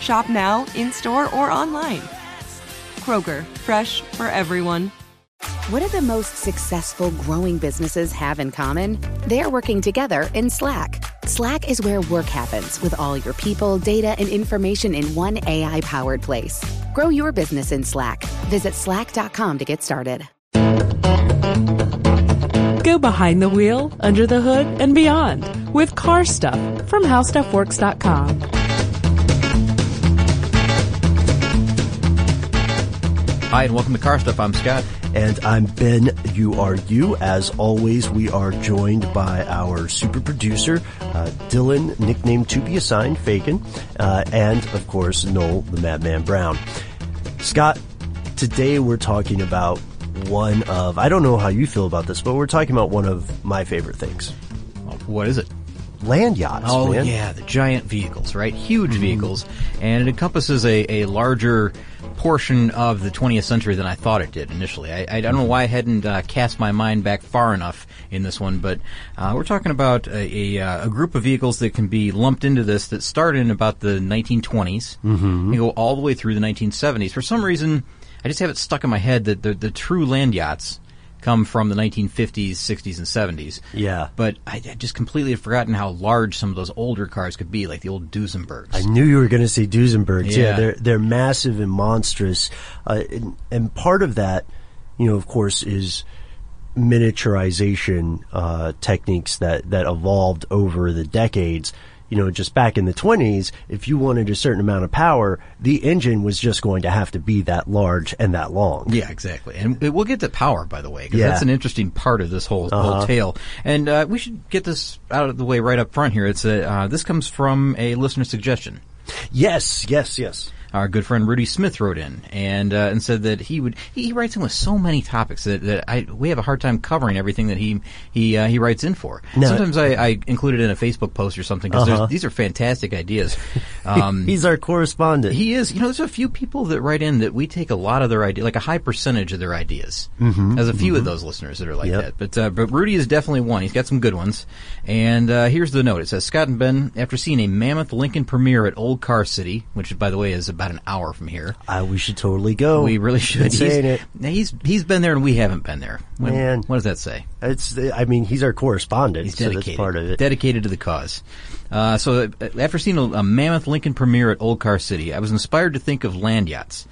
Shop now, in store, or online. Kroger, fresh for everyone. What do the most successful growing businesses have in common? They're working together in Slack. Slack is where work happens with all your people, data, and information in one AI powered place. Grow your business in Slack. Visit slack.com to get started. Go behind the wheel, under the hood, and beyond with car stuff from howstuffworks.com. Hi, and welcome to Car Stuff. I'm Scott. And I'm Ben. You are you. As always, we are joined by our super producer, uh, Dylan, nicknamed to be assigned, Fagan, uh, and of course, Noel, the Madman Brown. Scott, today we're talking about one of, I don't know how you feel about this, but we're talking about one of my favorite things. What is it? Land yachts. Oh man. yeah, the giant vehicles, right? Huge vehicles, and it encompasses a, a larger portion of the 20th century than I thought it did initially. I, I don't know why I hadn't uh, cast my mind back far enough in this one, but uh, we're talking about a, a, uh, a group of vehicles that can be lumped into this that started in about the 1920s and go all the way through the 1970s. For some reason, I just have it stuck in my head that the, the true land yachts come from the 1950s, 60s, and 70s. Yeah. But I, I just completely have forgotten how large some of those older cars could be, like the old Duesenbergs. I knew you were going to say Duesenbergs. Yeah. Yeah. they're they're massive and monstrous, uh, and, and part of that, you know, of course, is miniaturization uh, techniques that that evolved over the decades. You know, just back in the 20s, if you wanted a certain amount of power, the engine was just going to have to be that large and that long. Yeah, exactly. And we'll get to power, by the way, because Yeah. that's an interesting part of this whole, Uh-huh. whole tale. And uh, we should get this out of the way right up front here. It's a, uh, this comes from a listener suggestion. Yes, yes, yes. Our good friend Rudy Smith wrote in and uh, and said that he would he, he writes in with so many topics that, that I we have a hard time covering everything that he he uh, he writes in for. No. Sometimes I, I include it in a Facebook post or something because Uh-huh. these are fantastic ideas. Um, He's our correspondent. He is. You know, there's a few people that write in that we take a lot of their idea, like a high percentage of their ideas. Mm-hmm. There's a few of those listeners that are like Yep. that. But uh, but Rudy is definitely one. He's got some good ones. And uh, here's the note. It says Scott and Ben, after seeing a mammoth Lincoln premiere at Old Car City, which by the way is about an hour from here. Uh, we should totally go. We really should. Saying he's, it. He's he's been there and we haven't been there. What, Man. what does that say? It's. I mean, he's our correspondent, He's so dedicated. that's part of it. Dedicated to the cause. Uh, so uh, after seeing a, a mammoth Lincoln premiere at Old Car City, I was inspired to think of land yachts.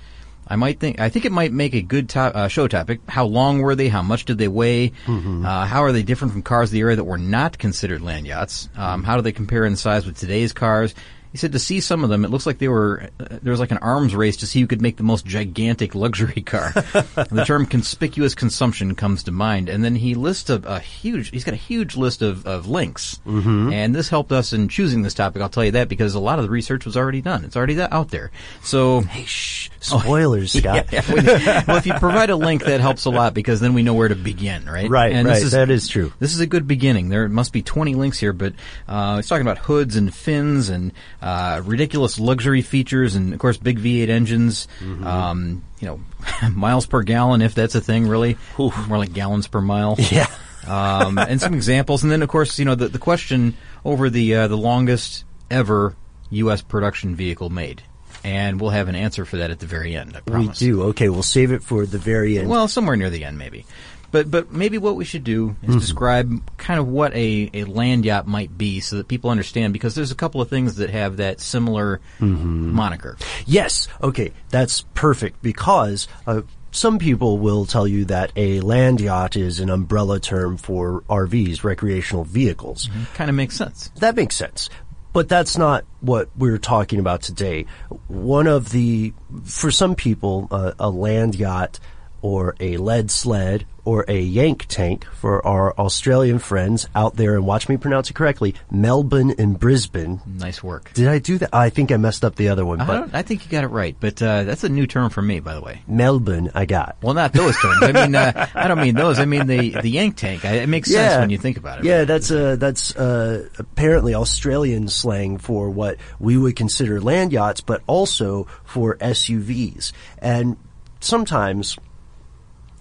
I might think I think it might make a good to- uh, show topic. How long were they? How much did they weigh? Mm-hmm. Uh, how are they different from cars of the era that were not considered land yachts? Um, how do they compare in size with today's cars? He said to see some of them, it looks like they were uh, there was like an arms race to see who could make the most gigantic luxury car. the term conspicuous consumption comes to mind, and then he lists a, a huge. He's got a huge list of, of links, mm-hmm. and this helped us in choosing this topic. I'll tell you that because a lot of the research was already done. It's already out there. So hey, Shh, spoilers, Scott. yeah, yeah. well, if you provide a link, that helps a lot because then we know where to begin, right? Right, and right. This is, That is true. This is a good beginning. There must be 20 links here, but uh, he's talking about hoods and fins and uh, ridiculous luxury features and, of course, big V8 engines. Mm-hmm. Um, you know, miles per gallon, if that's a thing, really. More like gallons per mile. Yeah. um, and some examples, and then of course, you know, the, the question over the uh, the longest ever U.S. production vehicle made, and we'll have an answer for that at the very end. I We do. Okay, we'll save it for the very end. Well, somewhere near the end, maybe. But but maybe what we should do is Mm-hmm. describe kind of what a, a land yacht might be, so that people understand. Because there's a couple of things that have that similar Mm-hmm. moniker. Yes. Okay. That's perfect because uh, some people will tell you that a land yacht is an umbrella term for RVs, recreational vehicles. Kind of makes sense. That makes sense. But that's not what we're talking about today. One of the, for some people, uh, a land yacht or a lead sled or a yank tank for our Australian friends out there and watch me pronounce it correctly, Melbourne and Brisbane. Nice work. Did I do that? I think I messed up the other one, I, I think you got it right, but uh, that's a new term for me, by the way. Melbourne I got. Well, not those terms. I mean, uh, I don't mean those. I mean the the yank tank. I, it makes sense when you think about it. Yeah, that's uh, that's uh, apparently Australian slang for what we would consider land yachts, but also for SUVs. And sometimes,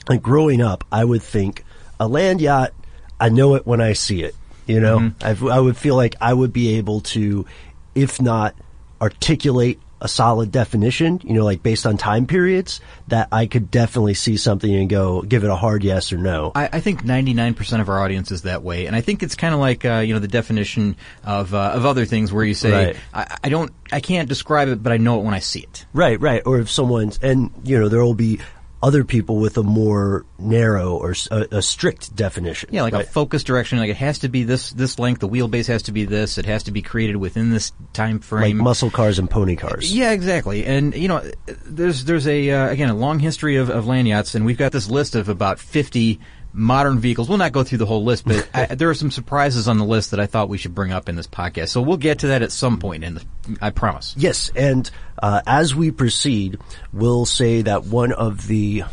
like growing up, I would think a land yacht. I know it when I see it. You know, Mm-hmm. I, I would feel like I would be able to, if not articulate a solid definition, you know, like based on time periods, that I could definitely see something and go give it a hard yes or no. I, I think 99% of our audience is that way, and I think it's kind of like uh, you know the definition of uh, of other things where you say Right. I, I don't I can't describe it, but I know it when I see it. Right, right. Or if someone's, and you know, there will be other people with a more narrow or a strict definition. Yeah, like right? a focus direction. Like it has to be this this length. The wheelbase has to be this. It has to be created within this time frame. like muscle cars and pony cars. Yeah, exactly. And you know, there's there's a uh, again a long history of, of land yachts, and we've got this list of about 50 modern vehicles. We'll not go through the whole list, but I, there are some surprises on the list that I thought we should bring up in this podcast. So we'll get to that at some point, in the, I promise. Yes, and uh, as we proceed, we'll say that one of the,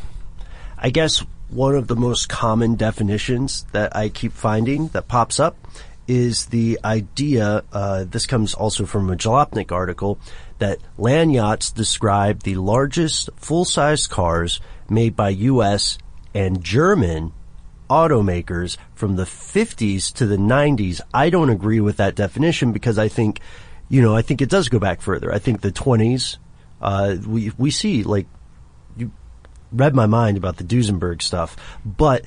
I guess, one of the most common definitions that I keep finding that pops up is the idea. Uh, this comes also from a Jalopnik article that land yachts describe the largest full-size cars made by U.S. and German automakers from the 50s to the 90s. I don't agree with that definition because I think, you know, I think it does go back further. I think the 20s, uh, we, we see like, you read my mind about the Duesenberg stuff, but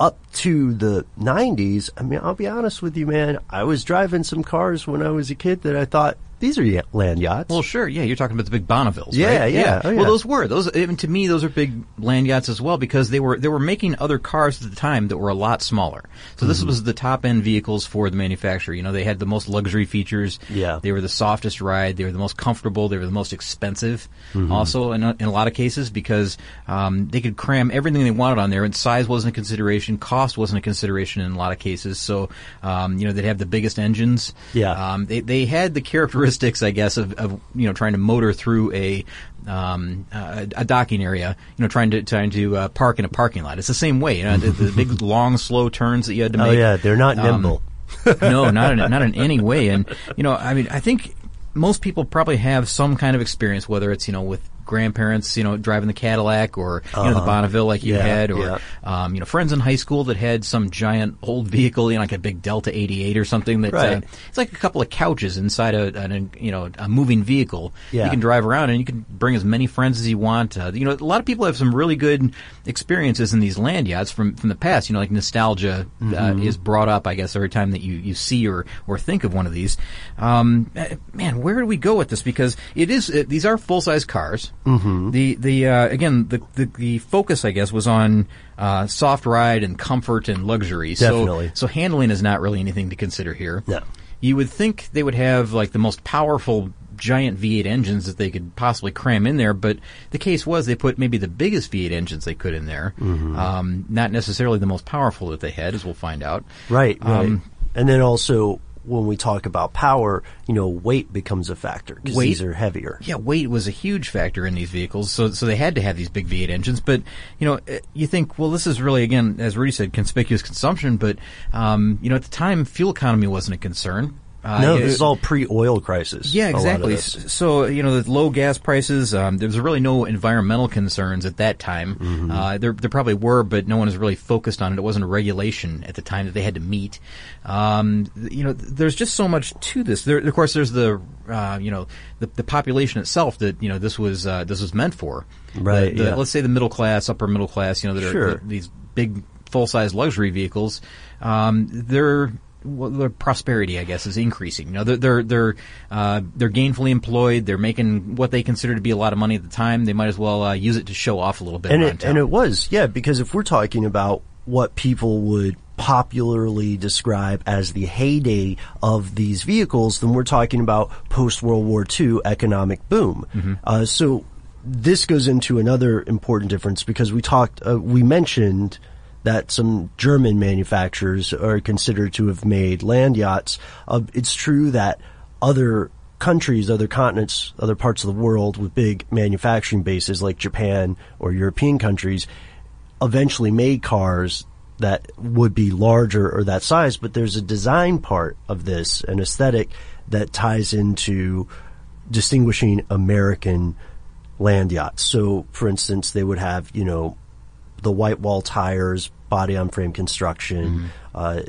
up to the 90s, I mean, I'll be honest with you, man, I was driving some cars when I was a kid that I thought, these are land yachts. Well, sure. Yeah, you're talking about the big Bonnevilles, Yeah, right? yeah. Oh, yeah. Well, those were those. Even to me, those are big land yachts as well because they were they were making other cars at the time that were a lot smaller. So Mm-hmm. this was the top end vehicles for the manufacturer. You know, they had the most luxury features. Yeah. They were the softest ride. They were the most comfortable. They were the most expensive. Mm-hmm. Also, in a, in a lot of cases, because um, they could cram everything they wanted on there, and size wasn't a consideration, cost wasn't a consideration in a lot of cases. So, um, you know, they'd have the biggest engines. Yeah. Um, they they had the characteristics, I guess, of, of you know trying to motor through a um, uh, a docking area, you know, trying to trying to uh, park in a parking lot. It's the same way, you know, the, the big long slow turns that you had to make. oh yeah, they're not Um, nimble. no, not in not in any way. And you know, I mean, I think most people probably have some kind of experience, whether it's you know with grandparents, you know, driving the Cadillac, or you know the Bonneville like you Uh-huh. Yeah, had, or yeah. um, you know friends in high school that had some giant old vehicle, you know, like a big Delta 88 or something. That uh, it's like a couple of couches inside a, an, you know a moving vehicle. Yeah. You can drive around and you can bring as many friends as you want. Uh, you know, a lot of people have some really good experiences in these land yachts from from the past. You know, like nostalgia Mm-hmm. uh, is brought up, I guess, every time that you, you see or or think of one of these. Um, eh, man, where do we go with this? Because it is uh, these are full size cars. Mm-hmm. The the uh, again the, the the focus, I guess, was on uh, soft ride and comfort and luxury. Definitely. So so handling is not really anything to consider here. No. You would think they would have like the most powerful giant V8 engines that they could possibly cram in there, but the case was they put maybe the biggest V8 engines they could in there, Mm-hmm. um, not necessarily the most powerful that they had, as we'll find out. Right, right. Um, and then also when we talk about power, you know, weight becomes a factor because these are heavier. Yeah, weight was a huge factor in these vehicles, so so they had to have these big V8 engines. But you know, eh, you think, well, this is really again, as Rudy said, conspicuous consumption. But um, you know, at the time, fuel economy wasn't a concern. Uh, No, it- this is all pre-oil crisis. Yeah, a lot of exactly. So you know, the low gas prices. Um, there was really no environmental concerns at that time. Mm-hmm. Uh, there, there probably were, but no one was really focused on it. It wasn't a regulation at the time that they had to meet. Um, you know, there's just so much to this. There, of course, there's the uh, you know the, the population itself that you know this was uh, this was meant for. Right, The- the- yeah. Let's say the middle class, upper middle class. You know, that are the- these big full size luxury vehicles. Um, they're well, their prosperity, I guess, is increasing. You know, they're they're they're, uh, they're gainfully employed. They're making what they consider to be a lot of money at the time. They might as well uh, use it to show off a little bit. and it, and it was yeah because if we're talking about what people would popularly describe as the heyday of these vehicles, then we're talking about post World War II economic boom. Mm-hmm. Uh, so this goes into another important difference because we talked, uh, we mentioned that some German manufacturers are considered to have made land yachts. Uh, it's true that other countries, other continents, other parts of the world with big manufacturing bases like Japan or European countries eventually made cars that would be larger or that size, but there's a design part of this, an aesthetic that ties into distinguishing American land yachts. So, for instance, they would have, you know, the white wall tires, body on frame construction, uh,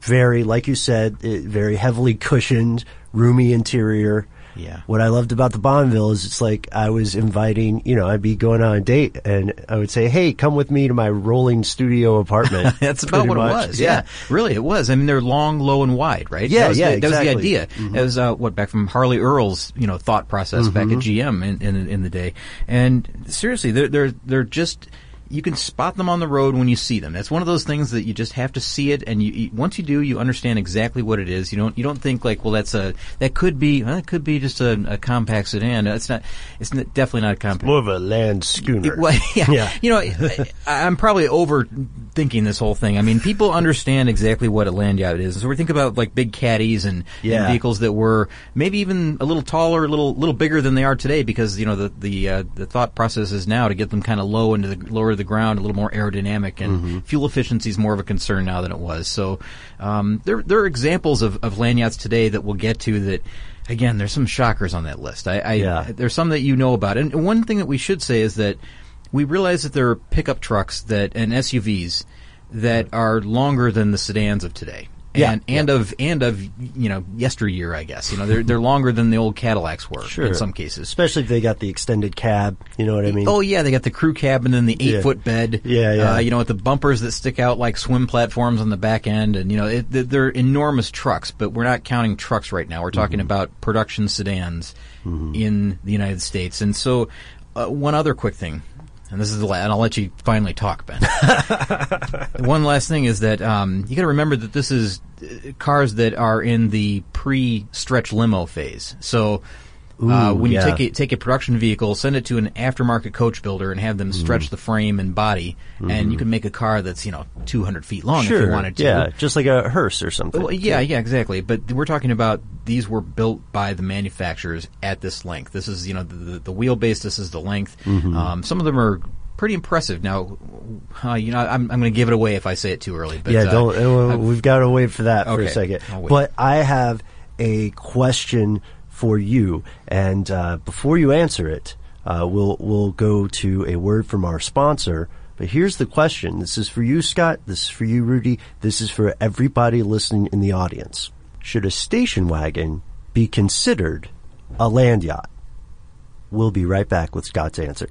very, like you said, eh, very heavily cushioned, roomy interior. Yeah. What I loved about the Bonneville is it's like I was inviting, you know, I'd be going on a date and I would say, hey, come with me to my rolling studio apartment. That's about what much. it was. Yeah. really, it was. I mean, they're long, low, and wide, right? Yeah, that was yeah, the, that was the exactly. idea. It was uh, what back from Harley Earl's, you know, thought process back Mm-hmm. at GM in, in in the day. And seriously, they're they're they're just. You can spot them on the road when you see them. That's one of those things that you just have to see it, and you, you once you do, you understand exactly what it is. You don't you don't think like, well, that's a that could be well, that could be just a, a compact sedan. It's not. It's n- definitely not a compact. More of a land schooner. It- well, yeah. Yeah. You know, I, I'm probably overthinking this whole thing. I mean, people understand exactly what a land yacht is. So we think about like big caddies and, Yeah. and vehicles that were maybe even a little taller, a little little bigger than they are today, because you know the the uh, the thought process is now to get them kind of low into the lower to the ground, a little more aerodynamic, and Mm-hmm. fuel efficiency is more of a concern now than it was. So um, there there are examples of, of land yachts today that we'll get to that. Again, there's some shockers on that list. I, I Yeah. there's some that you know about, and one thing that we should say is that we realize that there are pickup trucks that and SUVs that are longer than the sedans of today. Yeah, And, and of and of you know yesteryear, I guess you know they're they're longer than the old Cadillacs were Sure. in some cases. Especially if they got the extended cab. You know what I mean? Oh yeah, they got the crew cabin and then the eight Yeah. foot bed. Yeah, yeah. Uh, you know, with the bumpers that stick out like swim platforms on the back end, and you know, it, they're- enormous trucks. But we're not counting trucks right now. We're talking Mm-hmm. about production sedans in the United States. And so, uh, one other quick thing, and this is the last, and I'll let you finally talk, Ben. one last thing is that um, you got to remember that this is uh, cars that are in the pre-stretch limo phase. So. Uh, Ooh, when you take a, take a production vehicle, send it to an aftermarket coach builder, and have them Mm-hmm. stretch the frame and body, and you can make a car that's you know 200 feet long sure. if you wanted to. Yeah, just like a hearse or something. Well, yeah, yeah, exactly. But we're talking about these were built by the manufacturers at this length. This is you know the, the, the wheelbase. This is the length. Mm-hmm. Um, some of them are pretty impressive. Now, uh, you know, I'm, I'm going to give it away if I say it too early. But, yeah, uh, don't. uh, we've got to wait for that for a second. But I have a question for you, and uh, before you answer it, uh, we'll we'll go to a word from our sponsor. But here's the question: This is for you, Scott. This is for you, Rudy. This is for everybody listening in the audience. Should a station wagon be considered a land yacht? We'll be right back with Scott's answer.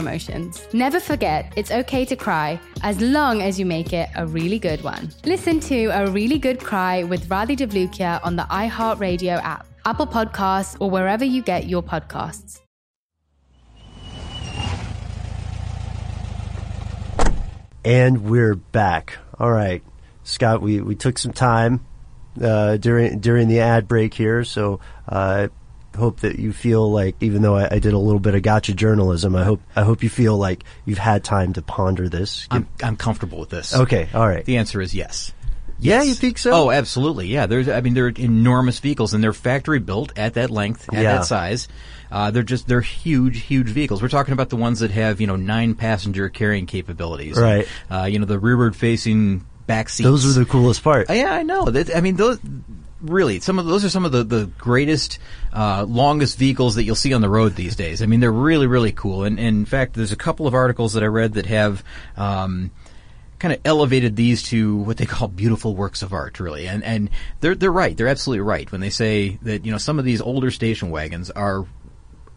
emotions. Never forget, it's okay to cry as long as you make it a really good one. Listen to A Really Good Cry with Radhi Devlukia on the iHeartRadio app, Apple Podcasts, or wherever you get your podcasts. And we're back. All right, Scott, we, we took some time uh, during during the ad break here, so uh, hope that you feel like, even though I, I, did a little bit of gotcha journalism, I hope I hope you feel like you've had time to ponder this. I'm I'm comfortable with this. Okay, all right. The answer is yes. Yeah, you think so? Oh, absolutely. Yeah, there's. I mean, they're enormous vehicles, and they're factory built at that length, at yeah. that size. Uh, they're just they're huge, huge vehicles. We're talking about the ones that have you know nine passenger carrying capabilities. Right. And, uh, you know the rearward facing back seats. Those are the coolest part. Uh, yeah, I know. I mean those. Really, some of those are some of the the greatest, uh, longest vehicles that you'll see on the road these days. I mean, they're really, really cool. And, and in fact, there's a couple of articles that I read that have. Um, kind of elevated these to what they call beautiful works of art, really. And and they're they're right. They're absolutely right when they say that you know some of these older station wagons are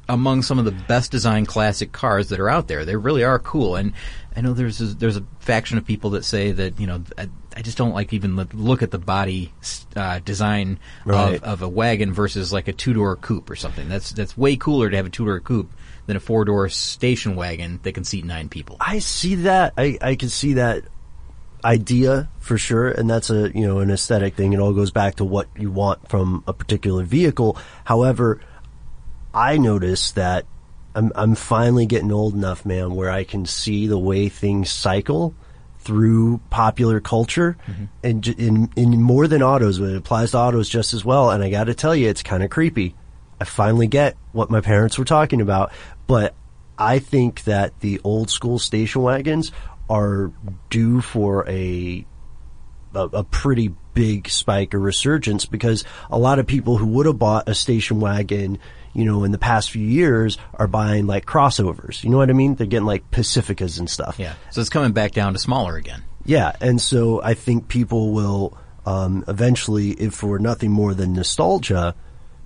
among some of the best designed classic cars that are out there. They really are cool. And I know there's a, there's a faction of people that say that you know I, I just don't like even look at the body uh, design right. of, of a wagon versus like a two door coupe or something. That's that's way cooler to have a two door coupe than a four door station wagon that can seat nine people. I see that. I I can see that idea for sure, and that's a you know an aesthetic thing. It all goes back to what you want from a particular vehicle. However I notice that I'm, I'm finally getting old enough, man, where I can see the way things cycle through popular culture mm-hmm. and in, in more than autos, but it applies to autos just as well. And I got to tell you, it's kind of creepy. I finally get what my parents were talking about, but I think that the old school station wagons are due for a a, a, pretty big spike or resurgence because a lot of people who would have bought a station wagon you know, in the past few years are buying like crossovers. You know what I mean? They're getting like Pacificas and stuff. Yeah. So it's coming back down to smaller again. Yeah. And so I think people will, um, eventually, if for nothing more than nostalgia,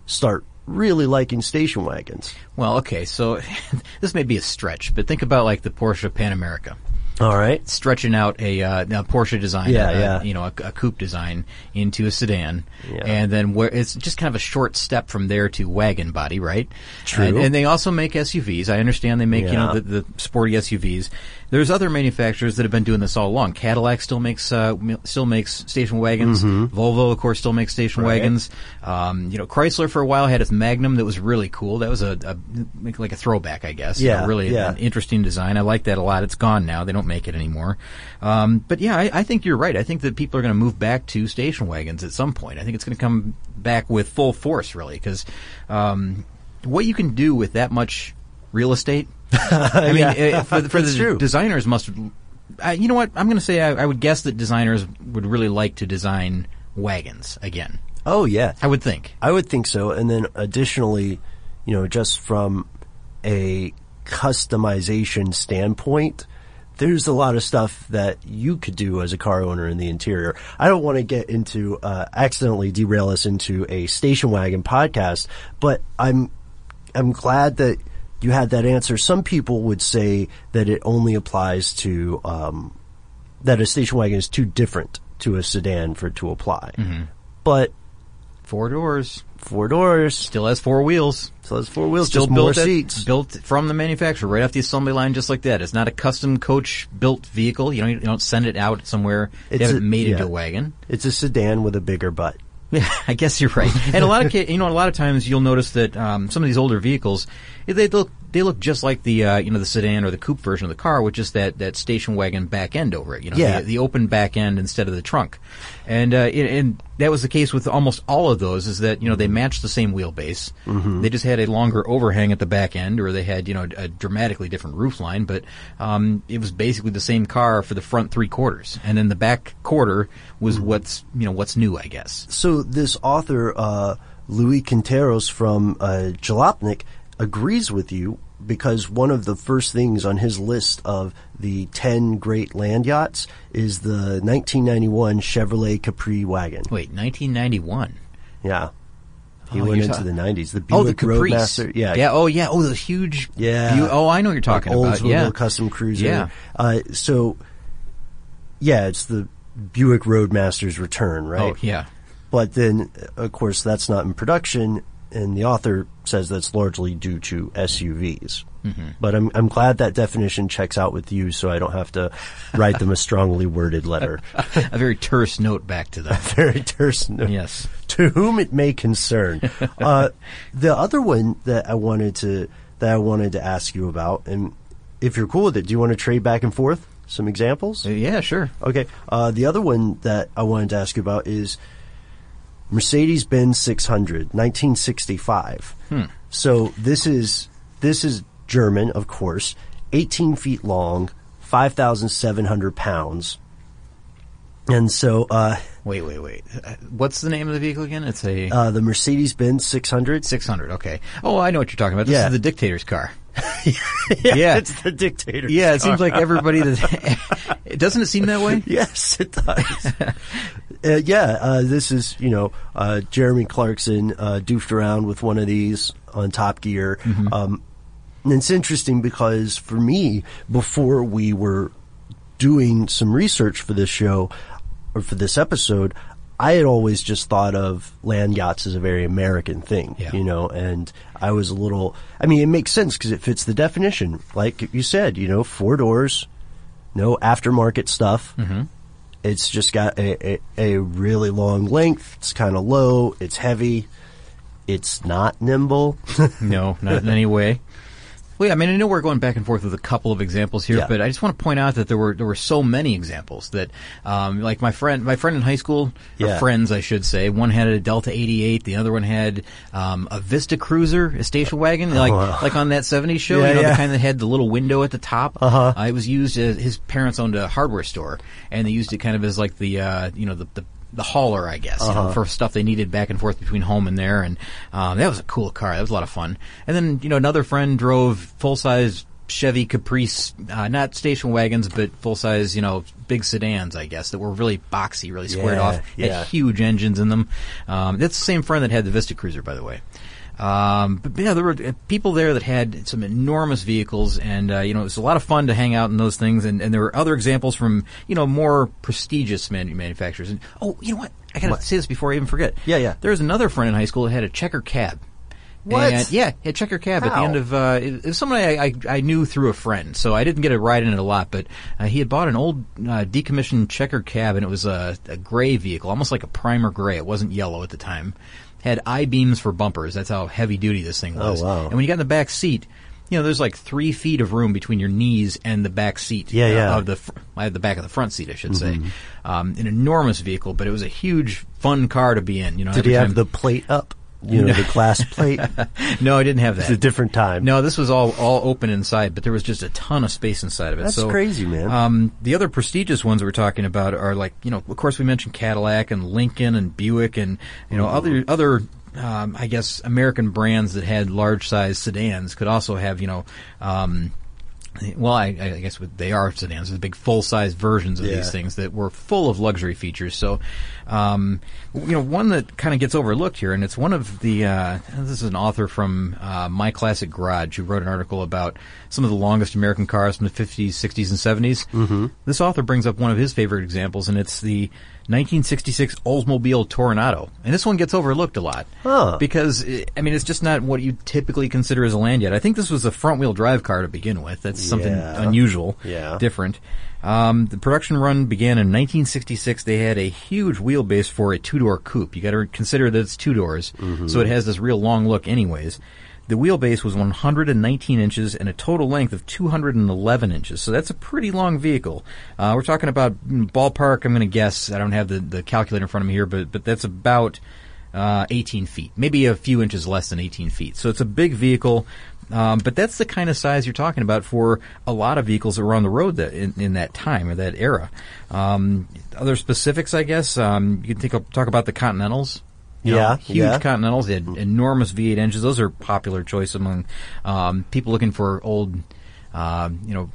start really liking station wagons. Well, okay. So this may be a stretch, but think about like the Porsche Panamera. All right. Stretching out a, uh, a Porsche design, yeah, uh, yeah. you know, a, a, coupe design into a sedan, yeah. and then where it's just kind of a short step from there to wagon body, right? True. And, and they also make SUVs. I understand they make you know the, the sporty SUVs. There's other manufacturers that have been doing this all along. Cadillac still makes uh, still makes station wagons. Mm-hmm. Volvo, of course, still makes station right. wagons. Um, you know, Chrysler for a while had its Magnum that was really cool. That was a, a like a throwback, I guess. Yeah, you know, really yeah. an interesting design. I like that a lot. It's gone now. They don't make it anymore. Um, but yeah, I, I, think you're right. I think that people are going to move back to station wagons at some point. I think it's going to come back with full force, really, because um, what you can do with that much real estate. I mean, yeah. for, for the true. designers must. Uh, you know what? I'm going to say I, I would guess that designers would really like to design wagons again. Oh yeah, I would think. I would think so. And then additionally, you know, just from a customization standpoint, there's a lot of stuff that you could do as a car owner in the interior. I don't want to get into uh, accidentally derail us into a station wagon podcast, but I'm I'm glad that you had that answer. Some people would say that it only applies to um, that a station wagon is too different to a sedan for it to apply, mm-hmm. but Four doors. Four doors. Still has four wheels. Still has four wheels. Still just built more at- seats. built from the manufacturer, right off the assembly line, just like that. It's not a custom coach built vehicle. You know, you don't send it out somewhere. They haven't a- made it into a wagon. It's a sedan with a bigger butt. Yeah, I guess you're right. And a lot of, you know, a lot of times you'll notice that um, some of these older vehicles, they look they look just like the uh, you know the sedan or the coupe version of the car, with just that that station wagon back end over it. You know, Yeah. the, the open back end instead of the trunk. And uh, and- and that was the case with almost all of those. Is that you know they matched the same wheelbase. Mhm. They just had a longer overhang at the back end, or they had you know a dramatically different roof line. But um, it was basically the same car for the front three quarters, and then the back quarter was what's you know what's new, I guess. So this author, uh, Louis Quinteros from uh, Jalopnik, agrees with you because one of the first things on his list of the 10 great land yachts is the 1991 Chevrolet Caprice wagon. Wait, 1991? Yeah. He Oh, went into the 90s. The Oh, the Buick Caprice. Roadmaster. Yeah. Yeah. Oh, yeah. Oh, the huge. Yeah. Bu- oh, I know you're talking like about. Yeah. Custom cruiser. Yeah. Uh, so, yeah, it's the Buick Roadmaster's return, right? Oh, yeah. But then, of course, that's not in production, and the author says that's largely due to SUVs. Mhm. But I'm I'm glad that definition checks out with you, so I don't have to write them a strongly worded letter. a very terse note back to them. very terse note. Yes. To whom it may concern. uh, the other one that I wanted to that I wanted to ask you about, and if you're cool with it, do you want to trade back and forth some examples? yeah, sure. Okay. Uh, the other one that I wanted to ask you about is Mercedes Benz 600, 1965. Hmm. So this is this is German, of course, 18 feet long, 5,700 pounds. And so, uh, Wait, wait, wait. Uh, What's the name of the vehicle again? It's a uh, the Mercedes Benz 600. 600. Okay. Oh, I know what you're talking about. This Yeah. is the dictator's car. Yeah, it's the dictator. Yeah, it seems like everybody that doesn't it seem that way? Yes, it does. uh, yeah, uh, this is you know uh, Jeremy Clarkson uh, doofed around with one of these on Top Gear. Mhm. Um, and it's interesting because for me, before we were doing some research for this show or for this episode, I had always just thought of land yachts as a very American thing, you know, and I was a little, I mean, it makes sense because it fits the definition. Like you said, you know, four doors, no aftermarket stuff. Mm-hmm. It's just got a, a, a really long length. It's kind of low. It's heavy. It's not nimble. no, not in any way. Well, yeah, I mean, I know we're going back and forth with a couple of examples here, Yeah. but I just want to point out that there were there were so many examples that, um, like my friend, my friend in high school, or Yeah. friends, I should say, one had a Delta 88, the other one had um, a Vista Cruiser, a station wagon, like wow. like on that 70s show, Yeah, you know, yeah. the kind that had the little window at the top. Uh-huh. Uh, it was used as his parents owned a hardware store, and they used it kind of as like the uh, you know the, the the hauler, I guess, you know, Uh-huh. for stuff they needed back and forth between home and there, and um, that was a cool car. That was a lot of fun. And then you know another friend drove full size Chevy Caprice, uh, not station wagons, but full size, you know, big sedans, I guess, that were really boxy, really squared Yeah, off, yeah. had huge engines in them. Um, that's the same friend that had the Vista Cruiser, by the way. Um, but yeah, there were uh, people there that had some enormous vehicles, and uh, you know it was a lot of fun to hang out in those things. And, and there were other examples from you know more prestigious manu- manufacturers. And oh, you know what? I gotta What? say this before I even forget. Yeah, yeah. There was another friend in high school that had a checker cab. What? And, yeah, had checker cab at the end of. Uh, it, it was someone I, I I knew through a friend, so I didn't get a ride in it a lot. But uh, he had bought an old uh, decommissioned checker cab, and it was a, a gray vehicle, almost like a primer gray. It wasn't yellow at the time. Had I beams for bumpers. That's how heavy duty this thing was. Oh, was. wow. And when you got in the back seat, you know, there's like three feet of room between your knees and the back seat. Yeah, uh, yeah. Of the fr- I had the back of the front seat, I should say. Mhm. Um, an enormous vehicle, but it was a huge, fun car to be in. You know, Did he have the plate up? You know, the glass plate? no, I didn't have that. It's a different time. No, this was all all open inside, but there was just a ton of space inside of it. That's so, crazy, man. Um, the other prestigious ones we're talking about are like you know, of course, we mentioned Cadillac and Lincoln and Buick and you know other other. Um, I guess American brands that had large size sedans could also have you know. Um, well, I, I guess what they are sedans, the big full-size versions of Yeah. these things that were full of luxury features. So, um, you know, one that kind of gets overlooked here, and it's one of the. Uh, this is an author from uh, My Classic Garage who wrote an article about some of the longest American cars from the 50s, 60s, and 70s. Mm-hmm. This author brings up one of his favorite examples, and it's the 1966 Oldsmobile Toronado, and this one gets overlooked a lot Huh. because I mean it's just not what you typically consider as a land yacht. I think this was a front-wheel drive car to begin with. That's something Yeah. unusual, Yeah. different. Um, the production run began in 1966. They had a huge wheelbase for a two-door coupe. You got to consider that it's two doors, so it has this real long look, anyways. The wheelbase was 119 inches and a total length of 211 inches. So that's a pretty long vehicle. Uh, we're talking about ballpark. I'm going to guess. I don't have the, the calculator in front of me here, but but that's about uh, 18 feet, maybe a few inches less than 18 feet. So it's a big vehicle. Um, but that's the kind of size you're talking about for a lot of vehicles that were on the road that in, in that time or that era. Um, other specifics, I guess, um, you can think, talk about the Continentals. You know, Yeah, huge yeah. Continentals. They had enormous V8 engines. Those are popular choice among um, people looking for old, um, you know,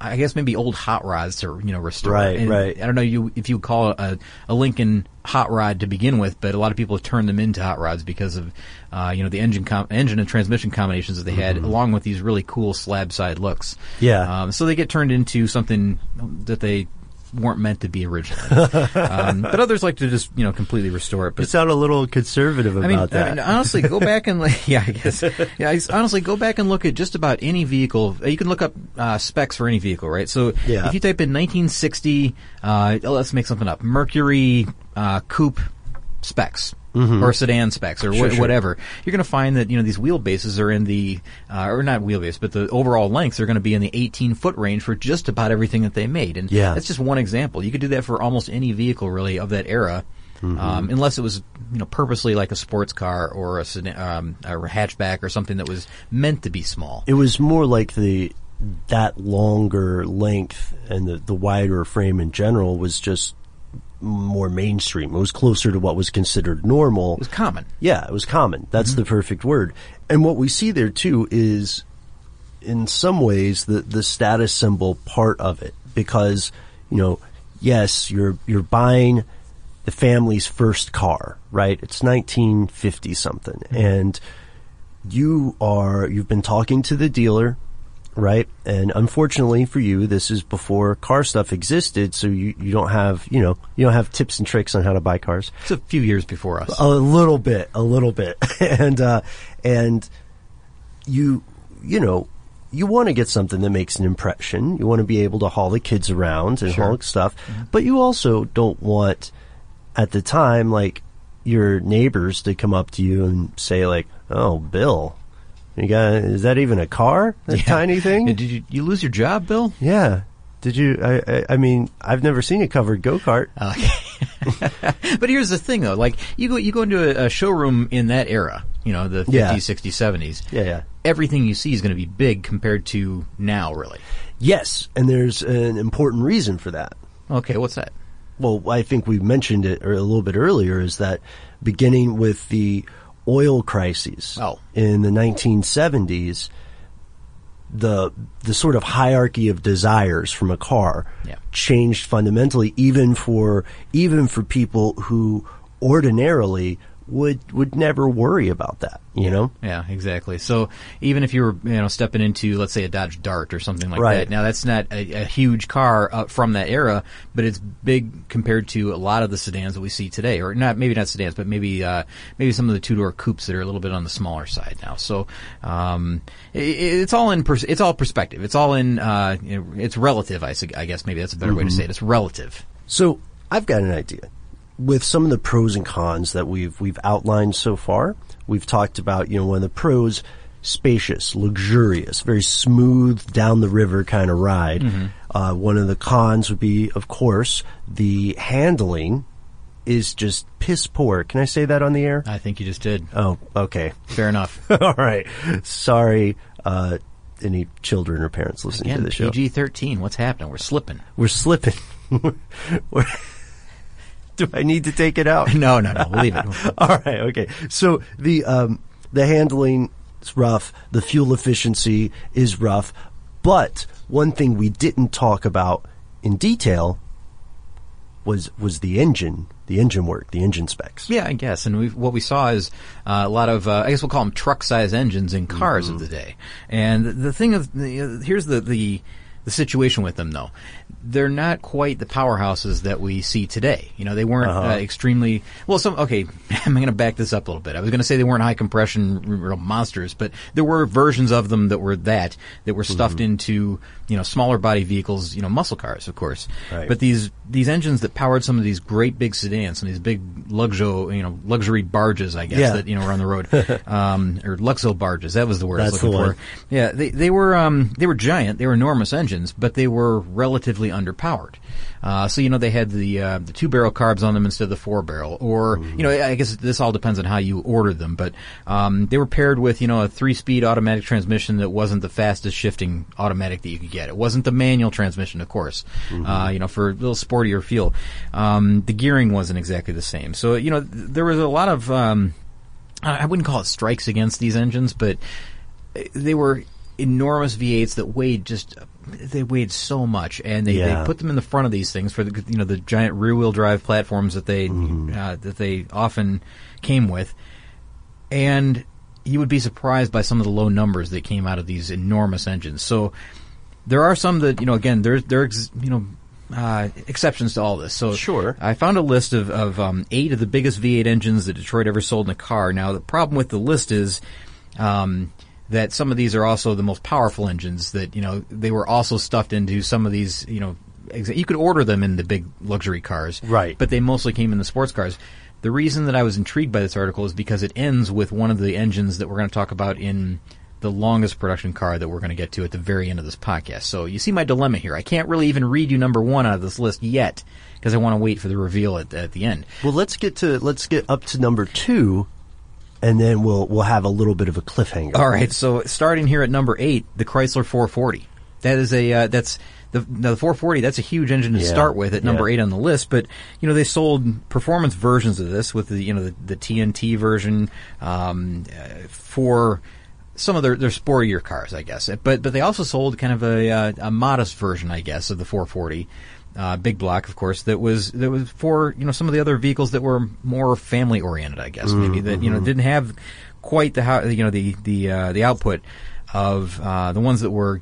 I guess maybe old hot rods to you know restore. Right, And right. I don't know you if you call it a, a Lincoln hot rod to begin with, but a lot of people have turned them into hot rods because of uh, you know the engine com- engine and transmission combinations that they had, along with these really cool slab side looks. Mm-hmm. Yeah. Um, so they get turned into something that they weren't meant to be originally. um, but others like to just you know completely restore it. But You sound a little conservative about I mean, that. I mean, honestly, go back and like, yeah, I guess, yeah, I honestly, go back and look at just about any vehicle. Uh, You can look up uh, specs for any vehicle, right? So Yeah. if you type in 1960, uh, let's make something up, Mercury uh, coupe specs. Or sedan specs, or Mm-hmm. Sure, wh- sure. whatever. You're going to find that you know these wheelbases are in the, uh, or not wheelbase, but the overall lengths are going to be in the 18 foot range for just about everything that they made. And Yeah. that's just one example. You could do that for almost any vehicle really of that era. Mm-hmm. Um, unless it was, you know, purposely like a sports car or a sedan, um, a hatchback or something that was meant to be small. it was more like the that longer length and the, the wider frame in general was just more mainstream. It was closer to what was considered normal. It was common. Yeah, it was common. That's Mm-hmm. the perfect word. And what we see there too is, in some ways, the the status symbol part of it because you know, yes, you're you're buying the family's first car, right? It's 1950 something, Mm-hmm. and you are you've been talking to the dealer right? And unfortunately for you this is before car stuff existed so you, you don't have you know you don't have tips and tricks on how to buy cars. It's a few years before us. a little bit a little bit. And uh and you you know you want to get something that makes an impression. You want to be able to haul the kids around and haul stuff. But you also don't want at the time like your neighbors to come up to you and say like oh bill you got is that even a car that tiny thing Did you, you lose your job, Bill? yeah did you I, I i mean i've never seen a covered go-kart Okay. But here's the thing, though. Like you go, you go into a, a showroom in that era. You know, the 50s, Yeah. 60s, 70s. yeah yeah Everything you see is going to be big compared to now, really. yes and there's an important reason for that Okay, what's that? well, I think we mentioned it er, a little bit earlier, is that beginning with the oil crises Oh. in the 1970s, the the sort of hierarchy of desires from a car Yeah. changed fundamentally, even for even for people who ordinarily would would never worry about that. You know, Yeah, exactly. So even if you were, you know, stepping into, let's say, a Dodge Dart or something like Right. that, now that's not a, a huge car uh, from that era, but it's big compared to a lot of the sedans that we see today, or not, maybe not sedans, but maybe uh, maybe some of the two door coupes that are a little bit on the smaller side now. So um, i it's all in, pers- it's all perspective. It's all in, uh, it's relative. I, sig- I guess maybe that's a better way to say it. It's relative. So I've got an idea. With some of the pros and cons that we've we've outlined so far, we've talked about you know one of the pros, spacious, luxurious, very smooth down the river kind of ride. Uh, one of the cons would be, of course, the handling is just piss poor. Can I say that on the air? I think you just did. Oh, okay. Fair enough. All right. Sorry, uh, any children or parents listening Again, to the show. PG thirteen. What's happening? We're slipping. We're slipping. We're- Do I need to take it out? No, no, no. We'll leave it. All right, okay. So the um, the handling is rough. The fuel efficiency is rough. But one thing we didn't talk about in detail was was the engine, the engine work, the engine specs. Yeah, I guess. And we what we saw is uh, a lot of, uh, I guess we'll call them truck-size engines in cars Mm-hmm. of the day. And the thing of, the, uh, here's the, the the situation with them though. They're not quite the powerhouses that we see today. You know, they weren't Uh-huh. uh, extremely well. Some okay, I'm going to back this up a little bit. I was going to say they weren't high compression real monsters, but there were versions of them that were that that were stuffed Mm-hmm. into you know smaller body vehicles, you know, muscle cars, of course. Right. But these these engines that powered some of these great big sedans, some of these big luxury, you know, luxury barges, I guess Yeah. that you know are on the road, um, or Luxo barges. That was the word I was looking for. Yeah, they they were um, they were giant. They were enormous engines, but they were relatively underpowered. Uh, so you know they had the uh, the two barrel carbs on them instead of the four barrel, or Mm-hmm. you know I guess this all depends on how you ordered them. But um, they were paired with you know a three speed automatic transmission that wasn't the fastest shifting automatic that you could get. It wasn't the manual transmission, of course. Mm-hmm. Uh, you know for a little sportier feel. Um, the gearing wasn't exactly the same. So you know th- there was a lot of um, I I wouldn't call it strikes against these engines, but they were enormous V8s that weighed just they weighed so much, and they, Yeah. they put them in the front of these things for the you know the giant rear wheel drive platforms that they uh, that they often came with, and you would be surprised by some of the low numbers that came out of these enormous engines. So there are some that you know again there there you know uh, exceptions to all this. So Sure. I found a list of of um, eight of the biggest V8 engines that Detroit ever sold in a car. Now the problem with the list is. Um, that some of these are also the most powerful engines that you know they were also stuffed into some of these you know you could order them in the big luxury cars Right. but they mostly came in the sports cars the reason that I was intrigued by this article is because it ends with one of the engines that we're going to talk about in the longest production car that we're going to get to at the very end of this podcast. So you see my dilemma here. I can't really even read you number one out of this list yet because I want to wait for the reveal at, at the end. Well, let's get to let's get up to number two, and then we'll we'll have a little bit of a cliffhanger. All right, so starting here at number eight, the Chrysler 440. That is a uh, that's the now the 440. That's a huge engine to Yeah, start with at number yeah. eight on the list. But you know they sold performance versions of this with the you know the, the TNT version um, uh, for some of their, their sportier cars, I guess. But but they also sold kind of a uh, a modest version, I guess, of the 440. Uh, big block, of course, that was that was for you know some of the other vehicles that were more family oriented, I guess, maybe that you know didn't have quite the how you know the the uh, the output of uh, the ones that were,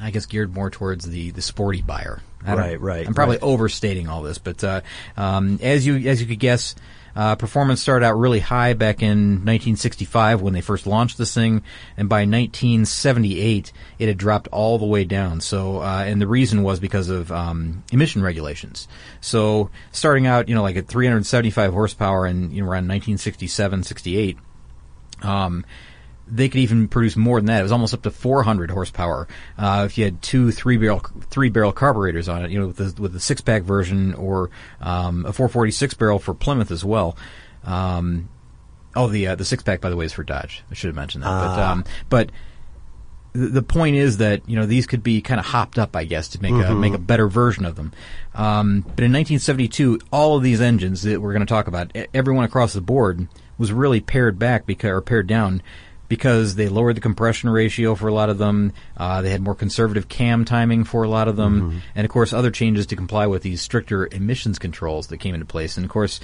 I guess, geared more towards the the sporty buyer. right, right. I'm probably right. overstating all this, but uh, um, as you as you could guess, uh, performance started out really high back in 1965 when they first launched this thing, and by 1978 it had dropped all the way down. So, uh, and the reason was because of um, emission regulations. So, starting out, you know, like at 375 horsepower in you know, around 1967, 68. Um, they could even produce more than that. It was almost up to 400 horsepower uh, if you had two three barrel three barrel carburetors on it. You know, with the with the six pack version or um, a 446 barrel for Plymouth as well. Um, oh, the uh, the six pack by the way is for Dodge. I should have mentioned that. But Ah. um, but the, the point is that you know these could be kind of hopped up, I guess, to make a make a better version of them. Um, but in 1972, all of these engines that we're going to talk about, everyone across the board was really pared back because or pared down because they lowered the compression ratio for a lot of them. Uh, they had more conservative cam timing for a lot of them, and of course other changes to comply with these stricter emissions controls that came into place. And of course,